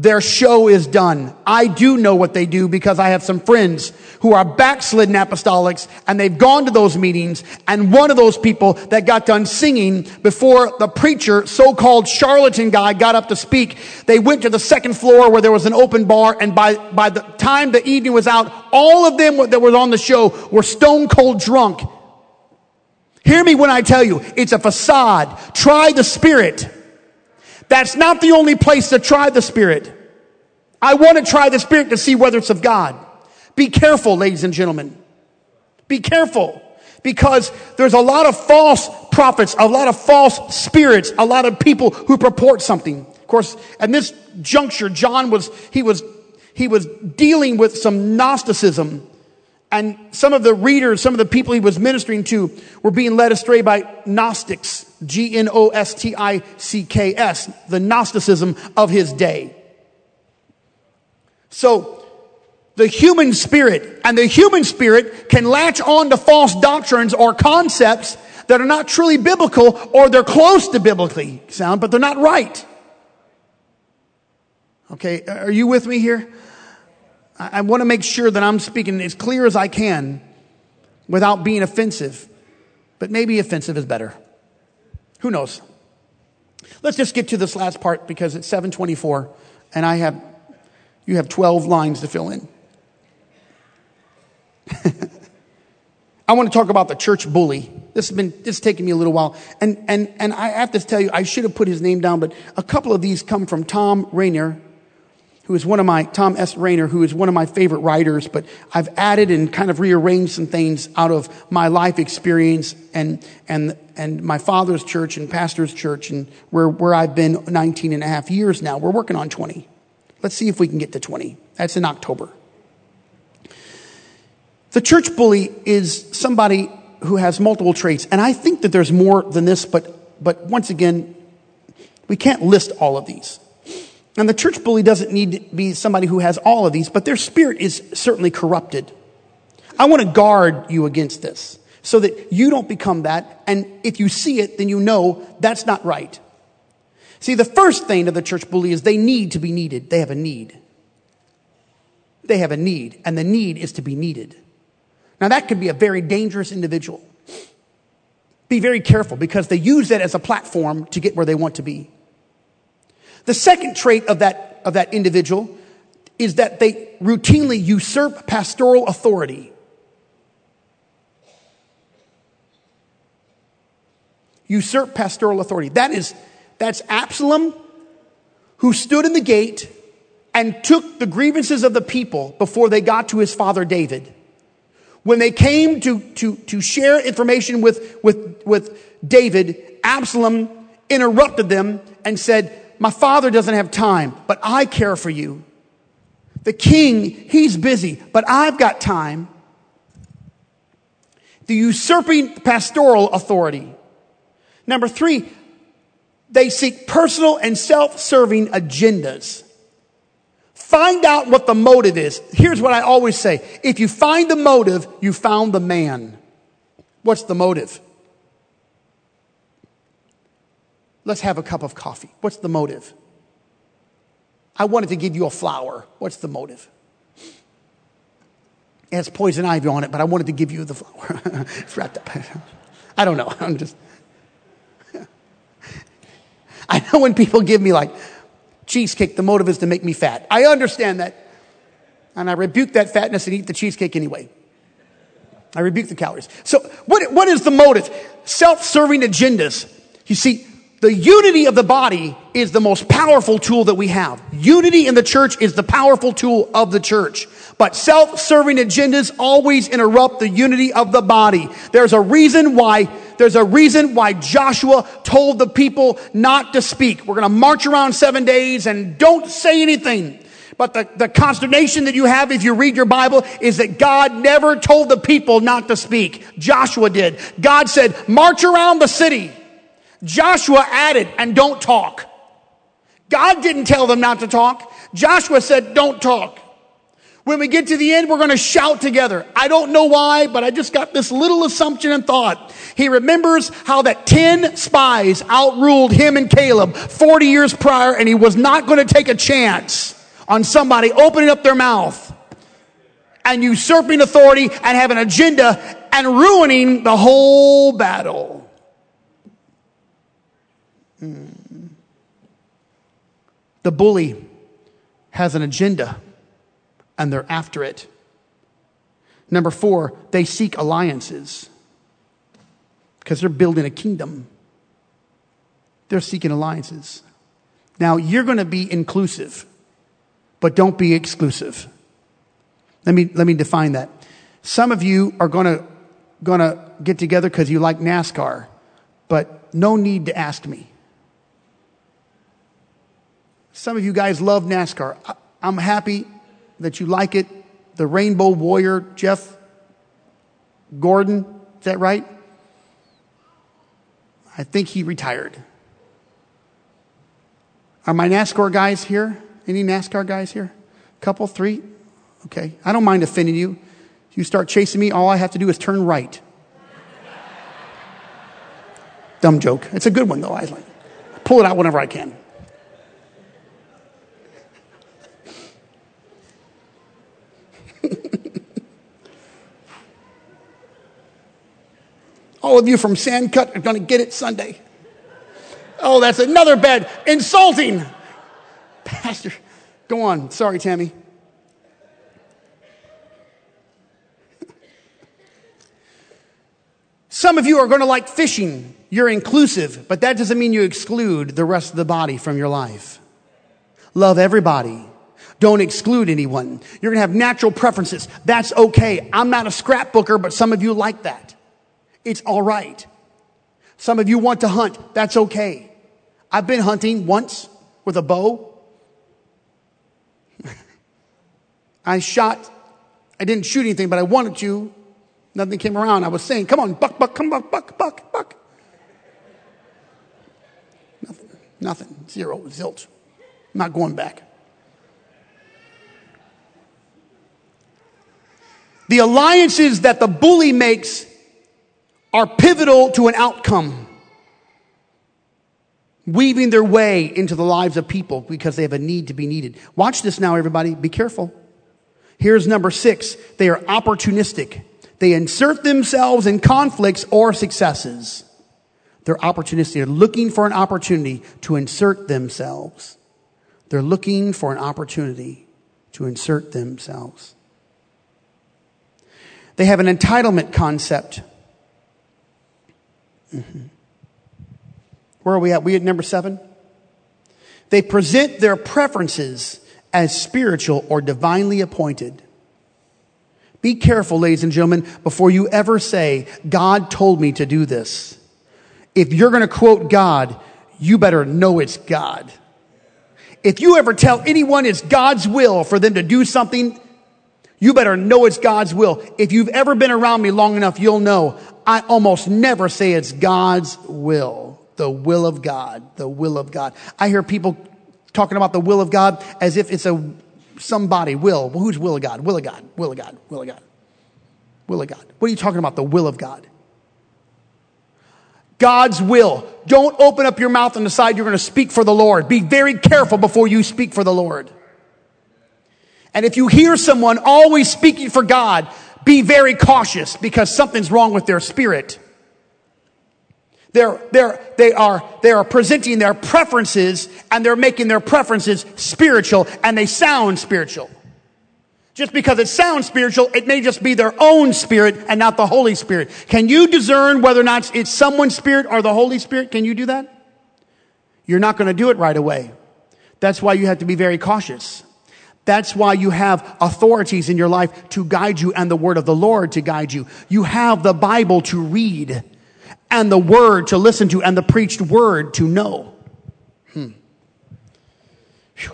their show is done. I do know what they do because I have some friends who are backslidden apostolics and they've gone to those meetings and one of those people that got done singing before the preacher, so-called charlatan guy got up to speak, they went to the second floor where there was an open bar and by, by the time the evening was out, all of them that were on the show were stone cold drunk. Hear me when I tell you, it's a facade. Try the spirit. That's not the only place to try the Spirit. I want to try the Spirit to see whether it's of God. Be careful, ladies and gentlemen. Be careful because there's a lot of false prophets, a lot of false spirits, a lot of people who purport something. Of course, at this juncture, John was, he was, he was dealing with some Gnosticism and some of the readers, some of the people he was ministering to were being led astray by Gnostics. G-N-O-S-T-I-C-K-S. The Gnosticism of his day. So, the human spirit and the human spirit can latch on to false doctrines or concepts that are not truly biblical or they're close to biblically sound, but they're not right. Okay, are you with me here? I want to make sure that I'm speaking as clear as I can without being offensive. But maybe offensive is better. Who knows? Let's just get to this last part because it's 724 and I have, you have 12 lines to fill in. I want to talk about the church bully. This has been, this has taken me a little while. And, and, and I have to tell you, I should have put his name down, but a couple of these come from Thom Rainer who is one of my, Thom S. Rainer, who is one of my favorite writers, but I've added and kind of rearranged some things out of my life experience and, and, and my father's church and pastor's church and where, where I've been 19 and a half years now. We're working on 20. Let's see if we can get to 20. That's in October. The church bully is somebody who has multiple traits. And I think that there's more than this, but, but once again, we can't list all of these. And the church bully doesn't need to be somebody who has all of these, but their spirit is certainly corrupted. I want to guard you against this so that you don't become that. And if you see it, then you know that's not right. See, the first thing of the church bully is they need to be needed. They have a need. They have a need, and the need is to be needed. Now, that could be a very dangerous individual. Be very careful because they use that as a platform to get where they want to be. The second trait of that, of that individual is that they routinely usurp pastoral authority. Usurp pastoral authority. That is, that's Absalom who stood in the gate and took the grievances of the people before they got to his father David. When they came to, to, to share information with, with, with David, Absalom interrupted them and said, My father doesn't have time, but I care for you. The king, he's busy, but I've got time. The usurping pastoral authority. Number three, they seek personal and self-serving agendas. Find out what the motive is. Here's what I always say. If you find the motive, you found the man. What's the motive? Let's have a cup of coffee. What's the motive? I wanted to give you a flower. What's the motive? It has poison ivy on it, but I wanted to give you the flower. I don't know. I'm just. I know when people give me like cheesecake, the motive is to make me fat. I understand that. And I rebuke that fatness and eat the cheesecake anyway. I rebuke the calories. So what, what is the motive? Self-serving agendas. You see, the unity of the body is the most powerful tool that we have. Unity in the church is the powerful tool of the church. But self-serving agendas always interrupt the unity of the body. There's a reason why, there's a reason why Joshua told the people not to speak. We're going to march around seven days and don't say anything. But the, the consternation that you have if you read your Bible is that God never told the people not to speak. Joshua did. God said, march around the city. Joshua added, and don't talk. God didn't tell them not to talk. Joshua said, don't talk. When we get to the end, we're going to shout together. I don't know why, but I just got this little assumption and thought. He remembers how that 10 spies outruled him and Caleb 40 years prior, and he was not going to take a chance on somebody opening up their mouth and usurping authority and having an agenda and ruining the whole battle. Mm. The bully has an agenda and they're after it. Number four, they seek alliances because they're building a kingdom. They're seeking alliances. Now, you're going to be inclusive, but don't be exclusive. Let me, let me define that. Some of you are going to, going to get together because you like NASCAR, but no need to ask me. Some of you guys love NASCAR. I'm happy that you like it. The Rainbow Warrior, Jeff Gordon, is that right? I think he retired. Are my NASCAR guys here? Any NASCAR guys here? Couple, three? Okay. I don't mind offending you. If you start chasing me, all I have to do is turn right. Dumb joke. It's a good one, though. I like pull it out whenever I can. All of you from Sandcut are going to get it Sunday. Oh, that's another bad, insulting. Pastor, go on. Sorry, Tammy. Some of you are going to like fishing. You're inclusive, but that doesn't mean you exclude the rest of the body from your life. Love everybody. Don't exclude anyone. You're going to have natural preferences. That's okay. I'm not a scrapbooker, but some of you like that. It's all right. Some of you want to hunt. That's okay. I've been hunting once with a bow. I shot. I didn't shoot anything, but I wanted to. Nothing came around. I was saying, come on, buck, buck, come buck, buck, buck, buck. Nothing. Nothing. Zero. Zilch. I'm not going back. The alliances that the bully makes are pivotal to an outcome, weaving their way into the lives of people because they have a need to be needed. Watch this now, everybody. Be careful. Here's number six. They are opportunistic. They insert themselves in conflicts or successes. They're opportunistic. They're looking for an opportunity to insert themselves. They're looking for an opportunity to insert themselves. They have an entitlement concept. Mm-hmm. Where are we at? We at number seven? They present their preferences as spiritual or divinely appointed. Be careful, ladies and gentlemen, before you ever say, God told me to do this. If you're going to quote God, you better know it's God. If you ever tell anyone it's God's will for them to do something, you better know it's God's will. If you've ever been around me long enough, you'll know I almost never say it's God's will. The will of God. The will of God. I hear people talking about the will of God as if it's a somebody will. Well, who's will of God? Will of God. Will of God. Will of God. Will of God. What are you talking about? The will of God. God's will. Don't open up your mouth and decide you're going to speak for the Lord. Be very careful before you speak for the Lord. And if you hear someone always speaking for God, be very cautious because something's wrong with their spirit. They're, they're, they are, they are presenting their preferences and they're making their preferences spiritual and they sound spiritual. Just because it sounds spiritual, it may just be their own spirit and not the Holy Spirit. Can you discern whether or not it's someone's spirit or the Holy Spirit? Can you do that? You're not going to do it right away. That's why you have to be very cautious. That's why you have authorities in your life to guide you and the word of the Lord to guide you. You have the Bible to read and the word to listen to and the preached word to know. Hmm.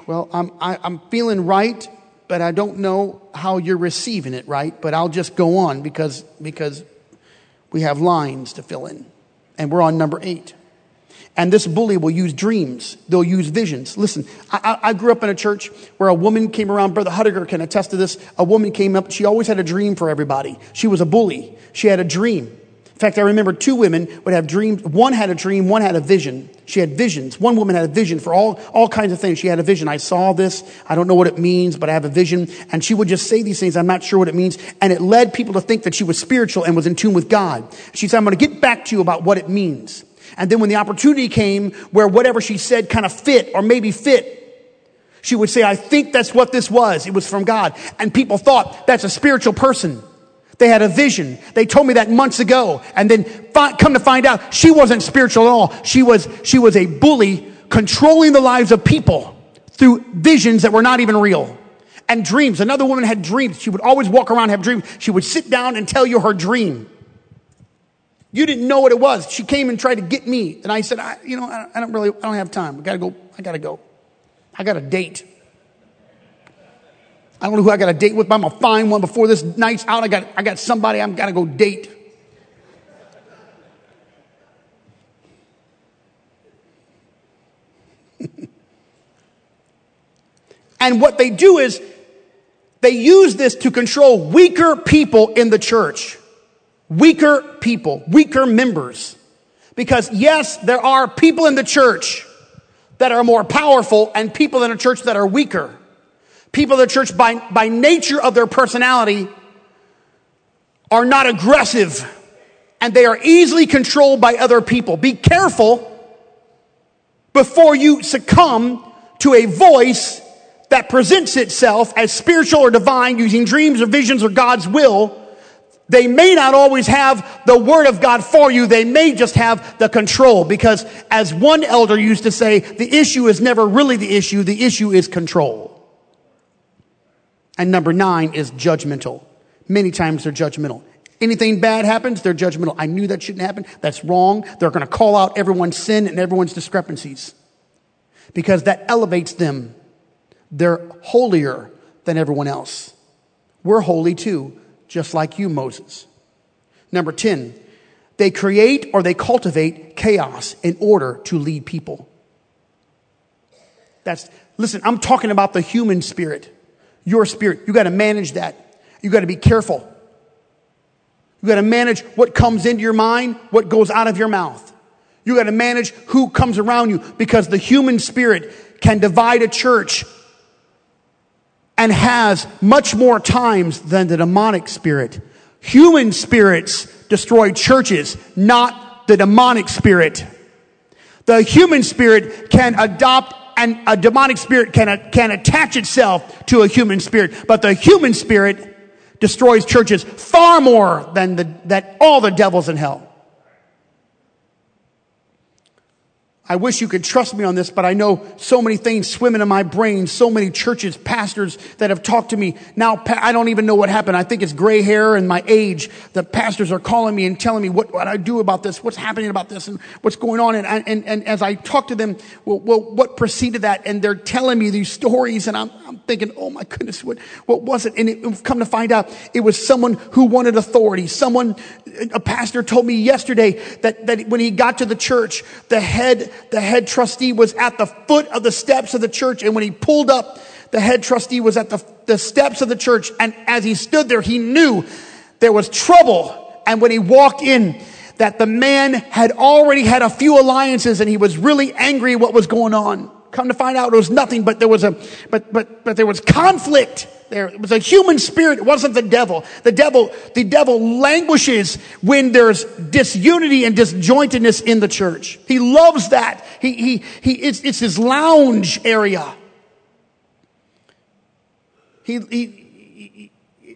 Well, I'm, I, am i am feeling right but I don't know how you're receiving it right. But I'll just go on because, because we have lines to fill in. And we're on number eight. And this bully will use dreams. They'll use visions. Listen, I, I, grew up in a church where a woman came around. Brother Hudiger can attest to this. A woman came up. She always had a dream for everybody. She was a bully. She had a dream. In fact, I remember two women would have dreams. One had a dream, one had a vision. She had visions. One woman had a vision for all, all kinds of things. She had a vision. I saw this. I don't know what it means, but I have a vision. And she would just say these things. I'm not sure what it means. And it led people to think that she was spiritual and was in tune with God. She said, I'm going to get back to you about what it means. And then when the opportunity came where whatever she said kind of fit or maybe fit, she would say, I think that's what this was. It was from God. And people thought that's a spiritual person. They had a vision. They told me that months ago. And then fi- come to find out she wasn't spiritual at all. She was, she was a bully controlling the lives of people through visions that were not even real. And dreams. Another woman had dreams. She would always walk around have dreams. She would sit down and tell you her dream. You didn't know what it was. She came and tried to get me. And I said, I, you know, I don't really, I don't have time. I gotta go. I gotta go. I got a date. I don't know who I got a date with, but I'm gonna find one before this night's out. I got, I got somebody I'm gotta go date. and what they do is they use this to control weaker people in the church. Weaker people, weaker members. Because yes, there are people in the church that are more powerful and people in a church that are weaker people in the church, by, by nature of their personality, are not aggressive and they are easily controlled by other people. Be careful before you succumb to a voice that presents itself as spiritual or divine using dreams or visions or God's will. They may not always have the word of God for you. They may just have the control because as one elder used to say, the issue is never really the issue. The issue is control. And number nine is judgmental. Many times they're judgmental. Anything bad happens, they're judgmental. I knew that shouldn't happen. That's wrong. They're going to call out everyone's sin and everyone's discrepancies because that elevates them. They're holier than everyone else. We're holy too, just like you, Moses. Number 10, they create or they cultivate chaos in order to lead people. That's, listen, I'm talking about the human spirit your spirit. You got to manage that. You got to be careful. You got to manage what comes into your mind, what goes out of your mouth. You got to manage who comes around you because the human spirit can divide a church and has much more times than the demonic spirit. Human spirits destroy churches, not the demonic spirit. The human spirit can adopt and a demonic spirit can, can attach itself to a human spirit, but the human spirit destroys churches far more than the, that all the devils in hell. I wish you could trust me on this, but I know so many things swimming in my brain, so many churches, pastors that have talked to me. Now, I don't even know what happened. I think it's gray hair and my age. The pastors are calling me and telling me what, what I do about this, what's happening about this, and what's going on. And, and, and as I talk to them, well, well, what preceded that? And they're telling me these stories, and I'm, I'm thinking, oh my goodness, what, what was it? And it, come to find out, it was someone who wanted authority. Someone, a pastor told me yesterday that, that when he got to the church, the head the head trustee was at the foot of the steps of the church. And when he pulled up, the head trustee was at the, the steps of the church. And as he stood there, he knew there was trouble. And when he walked in, that the man had already had a few alliances and he was really angry what was going on. Come to find out it was nothing, but there was a, but, but, but there was conflict there. It was a human spirit. It wasn't the devil. The devil, the devil languishes when there's disunity and disjointedness in the church. He loves that. He, he, he, it's, it's his lounge area. He, he, he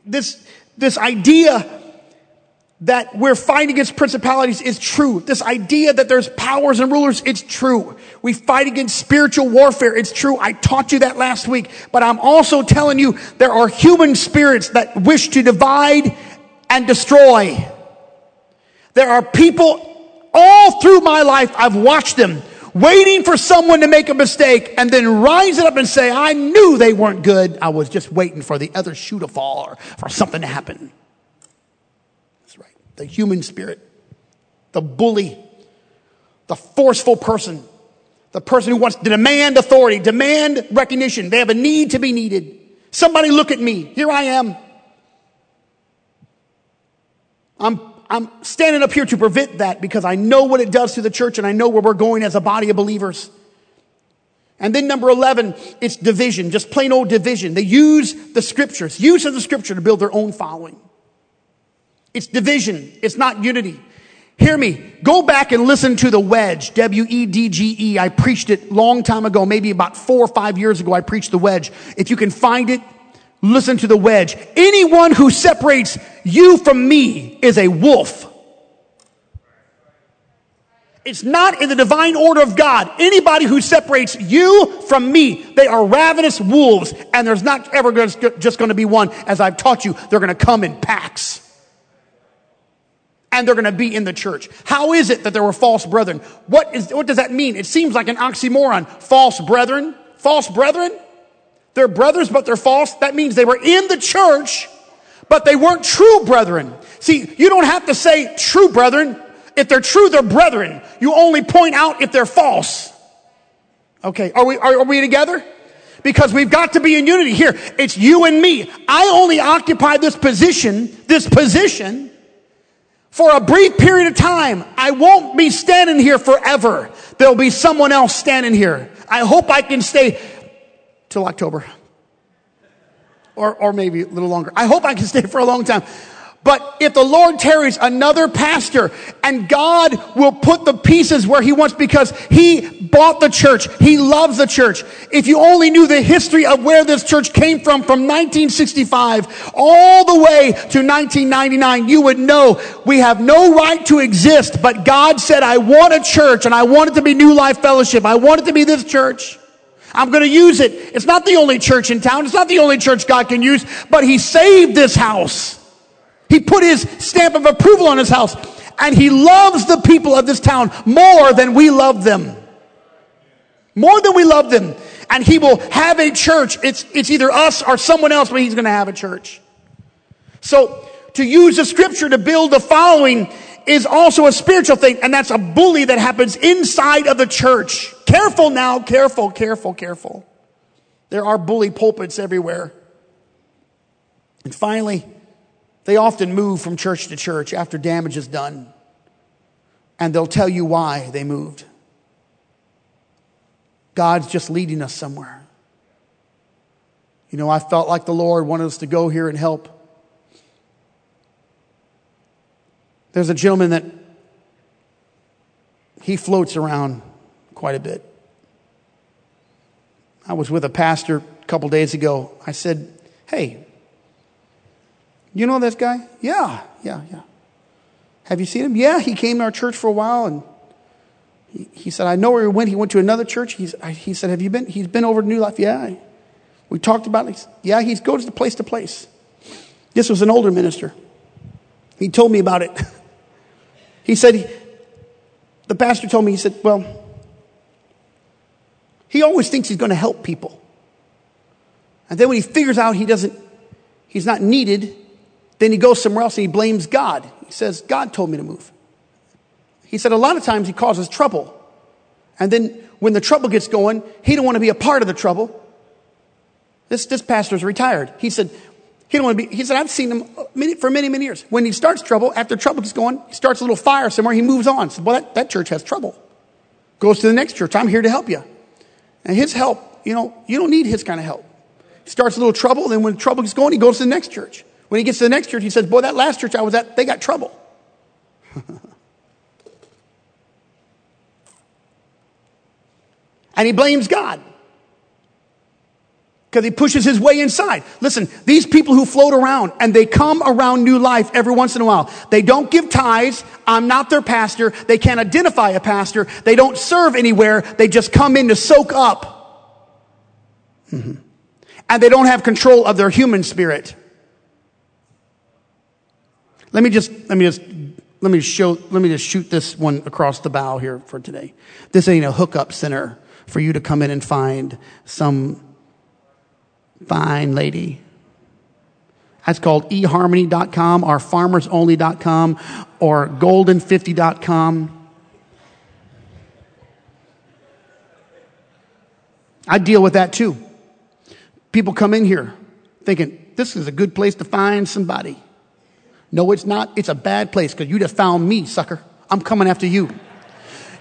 this, this idea that we're fighting against principalities is true. This idea that there's powers and rulers, it's true. We fight against spiritual warfare, it's true. I taught you that last week. But I'm also telling you there are human spirits that wish to divide and destroy. There are people all through my life, I've watched them waiting for someone to make a mistake and then rising up and say, I knew they weren't good. I was just waiting for the other shoe to fall or for something to happen That's right. the human spirit, the bully, the forceful person, the person who wants to demand authority, demand recognition. They have a need to be needed. Somebody look at me. Here I am. I'm, I'm standing up here to prevent that because I know what it does to the church and I know where we're going as a body of believers. And then number 11, it's division, just plain old division. They use the scriptures, use of the scripture to build their own following. It's division. It's not unity. Hear me. Go back and listen to the wedge. W-E-D-G-E. I preached it long time ago, maybe about four or five years ago. I preached the wedge. If you can find it, listen to the wedge. Anyone who separates you from me is a wolf. It's not in the divine order of God. Anybody who separates you from me, they are ravenous wolves, and there's not ever just going to be one. As I've taught you, they're going to come in packs and they're going to be in the church. How is it that there were false brethren? What is, what does that mean? It seems like an oxymoron. False brethren? False brethren? They're brothers, but they're false. That means they were in the church, but they weren't true brethren. See, you don't have to say true brethren. If they're true, they're brethren. You only point out if they're false. Okay. Are we, are, are we together? Because we've got to be in unity here. It's you and me. I only occupy this position, this position, for a brief period of time. I won't be standing here forever. There'll be someone else standing here. I hope I can stay till October. Or, or maybe a little longer. I hope I can stay for a long time. But if the Lord tarries another pastor and God will put the pieces where he wants because he bought the church. He loves the church. If you only knew the history of where this church came from from 1965 all the way to 1999, you would know we have no right to exist. But God said, I want a church and I want it to be New Life Fellowship. I want it to be this church. I'm going to use it. It's not the only church in town. It's not the only church God can use, but he saved this house. He put his stamp of approval on his house. And he loves the people of this town more than we love them. More than we love them. And he will have a church. It's, it's either us or someone else, but he's going to have a church. So to use the scripture to build the following is also a spiritual thing. And that's a bully that happens inside of the church. Careful now. Careful, careful, careful. There are bully pulpits everywhere. And finally, they often move from church to church after damage is done, and they'll tell you why they moved. God's just leading us somewhere. You know, I felt like the Lord wanted us to go here and help. There's a gentleman that he floats around quite a bit. I was with a pastor a couple days ago. I said, Hey, you know this guy? Yeah, yeah, yeah. Have you seen him? Yeah, he came to our church for a while and he, said, I know where he went. He went to another church. He's, I, he said, Have you been? He's been over to New Life. Yeah. We talked about it. Yeah, he goes to place to place. This was an older minister. He told me about it. He said, he, the pastor told me, he said, well, he always thinks he's going to help people. And then when he figures out he doesn't, he's not needed, then he goes somewhere else and he blames God. He says, God told me to move. He said a lot of times he causes trouble. And then when the trouble gets going, he don't want to be a part of the trouble. This, this pastor's retired. He said, he don't want to be, he said, I've seen him uh, many, for many, many years. When he starts trouble, after trouble gets going, he starts a little fire somewhere, he moves on. Said, well, that, that church has trouble. Goes to the next church. I'm here to help you. And his help, you know, you don't need his kind of help. He starts a little trouble, then when trouble gets going, he goes to the next church. When he gets to the next church, he says, boy, that last church I was at, they got trouble. and he blames God because he pushes his way inside. Listen, these people who float around and they come around new life every once in a while. They don't give tithes. I'm not their pastor. They can't identify a pastor. They don't serve anywhere. They just come in to soak up. Mm-hmm. And they don't have control of their human spirit. Let me just, let me just, let me show, let me just shoot this one across the bow here for today. This ain't a hookup center for you to come in and find some fine lady. That's called eharmony.com or farmersonly.com or golden50.com. I deal with that too. People come in here thinking, this is a good place to find somebody. No, it's not. It's a bad place because you just found me, sucker. I'm coming after you.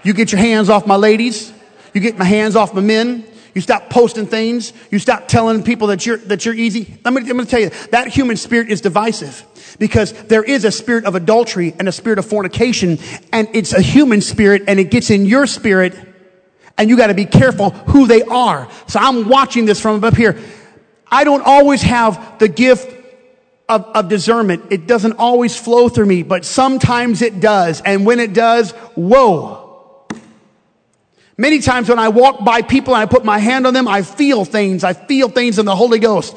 You get your hands off my ladies. You get my hands off my men. You stop posting things. You stop telling people that you're, that you're easy. I'm going to tell you, that human spirit is divisive because there is a spirit of adultery and a spirit of fornication and it's a human spirit and it gets in your spirit and you got to be careful who they are. So I'm watching this from up here. I don't always have the gift of, of discernment. It doesn't always flow through me, but sometimes it does. And when it does, whoa. Many times when I walk by people and I put my hand on them, I feel things. I feel things in the Holy Ghost.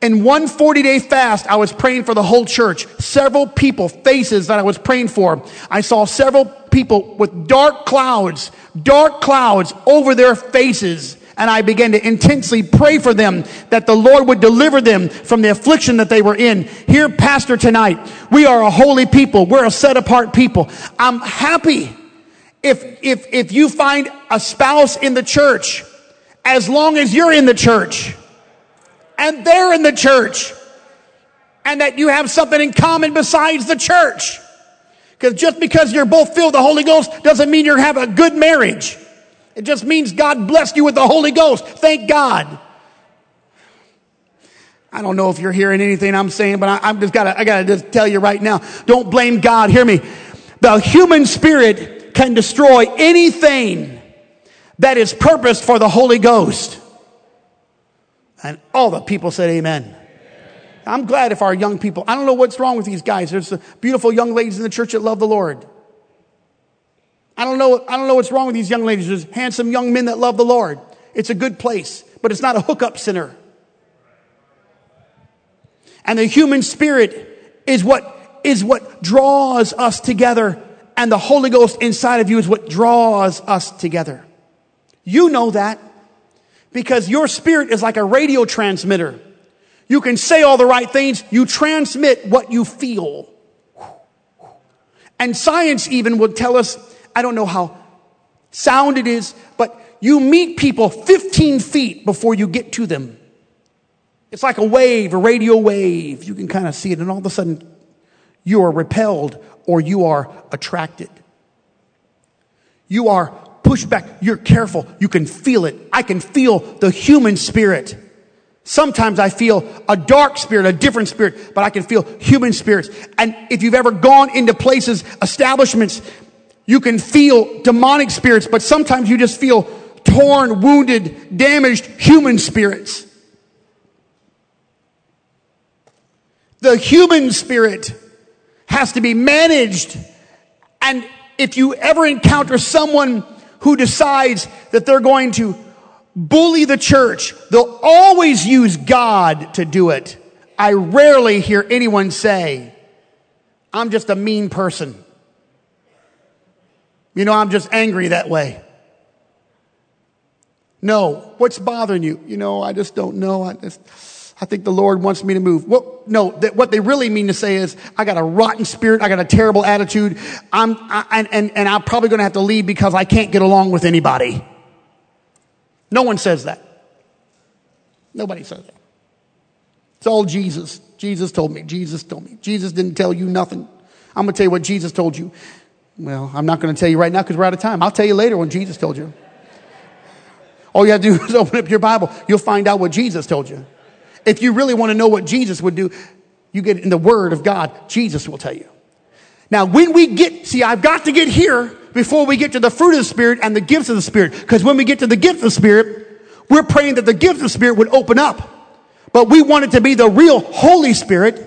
In one 40 day fast, I was praying for the whole church. Several people, faces that I was praying for. I saw several people with dark clouds, dark clouds over their faces. And I began to intensely pray for them that the Lord would deliver them from the affliction that they were in. Here, Pastor, tonight, we are a holy people. We're a set apart people. I'm happy if, if, if you find a spouse in the church, as long as you're in the church and they're in the church and that you have something in common besides the church. Because just because you're both filled with the Holy Ghost doesn't mean you're having a good marriage. It just means God blessed you with the Holy Ghost. Thank God. I don't know if you're hearing anything I'm saying, but I, am just gotta, I gotta just tell you right now. Don't blame God. Hear me. The human spirit can destroy anything that is purposed for the Holy Ghost. And all the people said amen. I'm glad if our young people, I don't know what's wrong with these guys. There's beautiful young ladies in the church that love the Lord. I don't know, I don't know what's wrong with these young ladies. There's handsome young men that love the Lord. It's a good place, but it's not a hookup center. And the human spirit is what, is what draws us together and the Holy Ghost inside of you is what draws us together. You know that because your spirit is like a radio transmitter. You can say all the right things. You transmit what you feel. And science even would tell us, I don't know how sound it is, but you meet people 15 feet before you get to them. It's like a wave, a radio wave. You can kind of see it and all of a sudden you are repelled or you are attracted. You are pushed back. You're careful. You can feel it. I can feel the human spirit Sometimes I feel a dark spirit, a different spirit, but I can feel human spirits. And if you've ever gone into places, establishments, you can feel demonic spirits, but sometimes you just feel torn, wounded, damaged human spirits. The human spirit has to be managed. And if you ever encounter someone who decides that they're going to bully the church, they'll always use God to do it. I rarely hear anyone say, I'm just a mean person. You know, I'm just angry that way. No. What's bothering you? You know, I just don't know. I just, I think the Lord wants me to move. Well, no, that what they really mean to say is, I got a rotten spirit. I got a terrible attitude. I'm, I, and, and, and I'm probably going to have to leave because I can't get along with anybody. No one says that. Nobody says that. It's all Jesus. Jesus told me. Jesus told me. Jesus didn't tell you nothing. I'm going to tell you what Jesus told you. Well, I'm not going to tell you right now because we're out of time. I'll tell you later when Jesus told you. All you have to do is open up your Bible. You'll find out what Jesus told you. If you really want to know what Jesus would do, you get in the Word of God. Jesus will tell you. Now, when we get, see, I've got to get here before we get to the fruit of the Spirit and the gifts of the Spirit. Because when we get to the gift of the Spirit, we're praying that the gift of the Spirit would open up. But we want it to be the real Holy Spirit,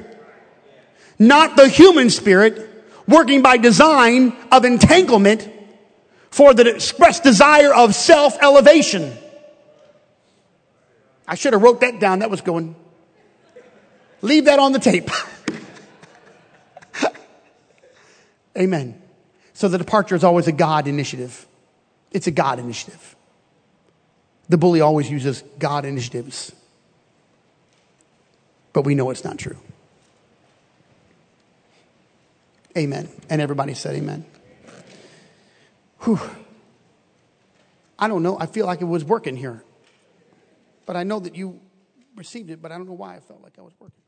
not the human spirit, working by design of entanglement for the express desire of self elevation. I should have wrote that down. That was going. Leave that on the tape. Amen. So the departure is always a God initiative. It's a God initiative. The bully always uses God initiatives. But we know it's not true. Amen. And everybody said amen. Whew. I don't know. I feel like it was working here. But I know that you received it, but I don't know why I felt like I was working.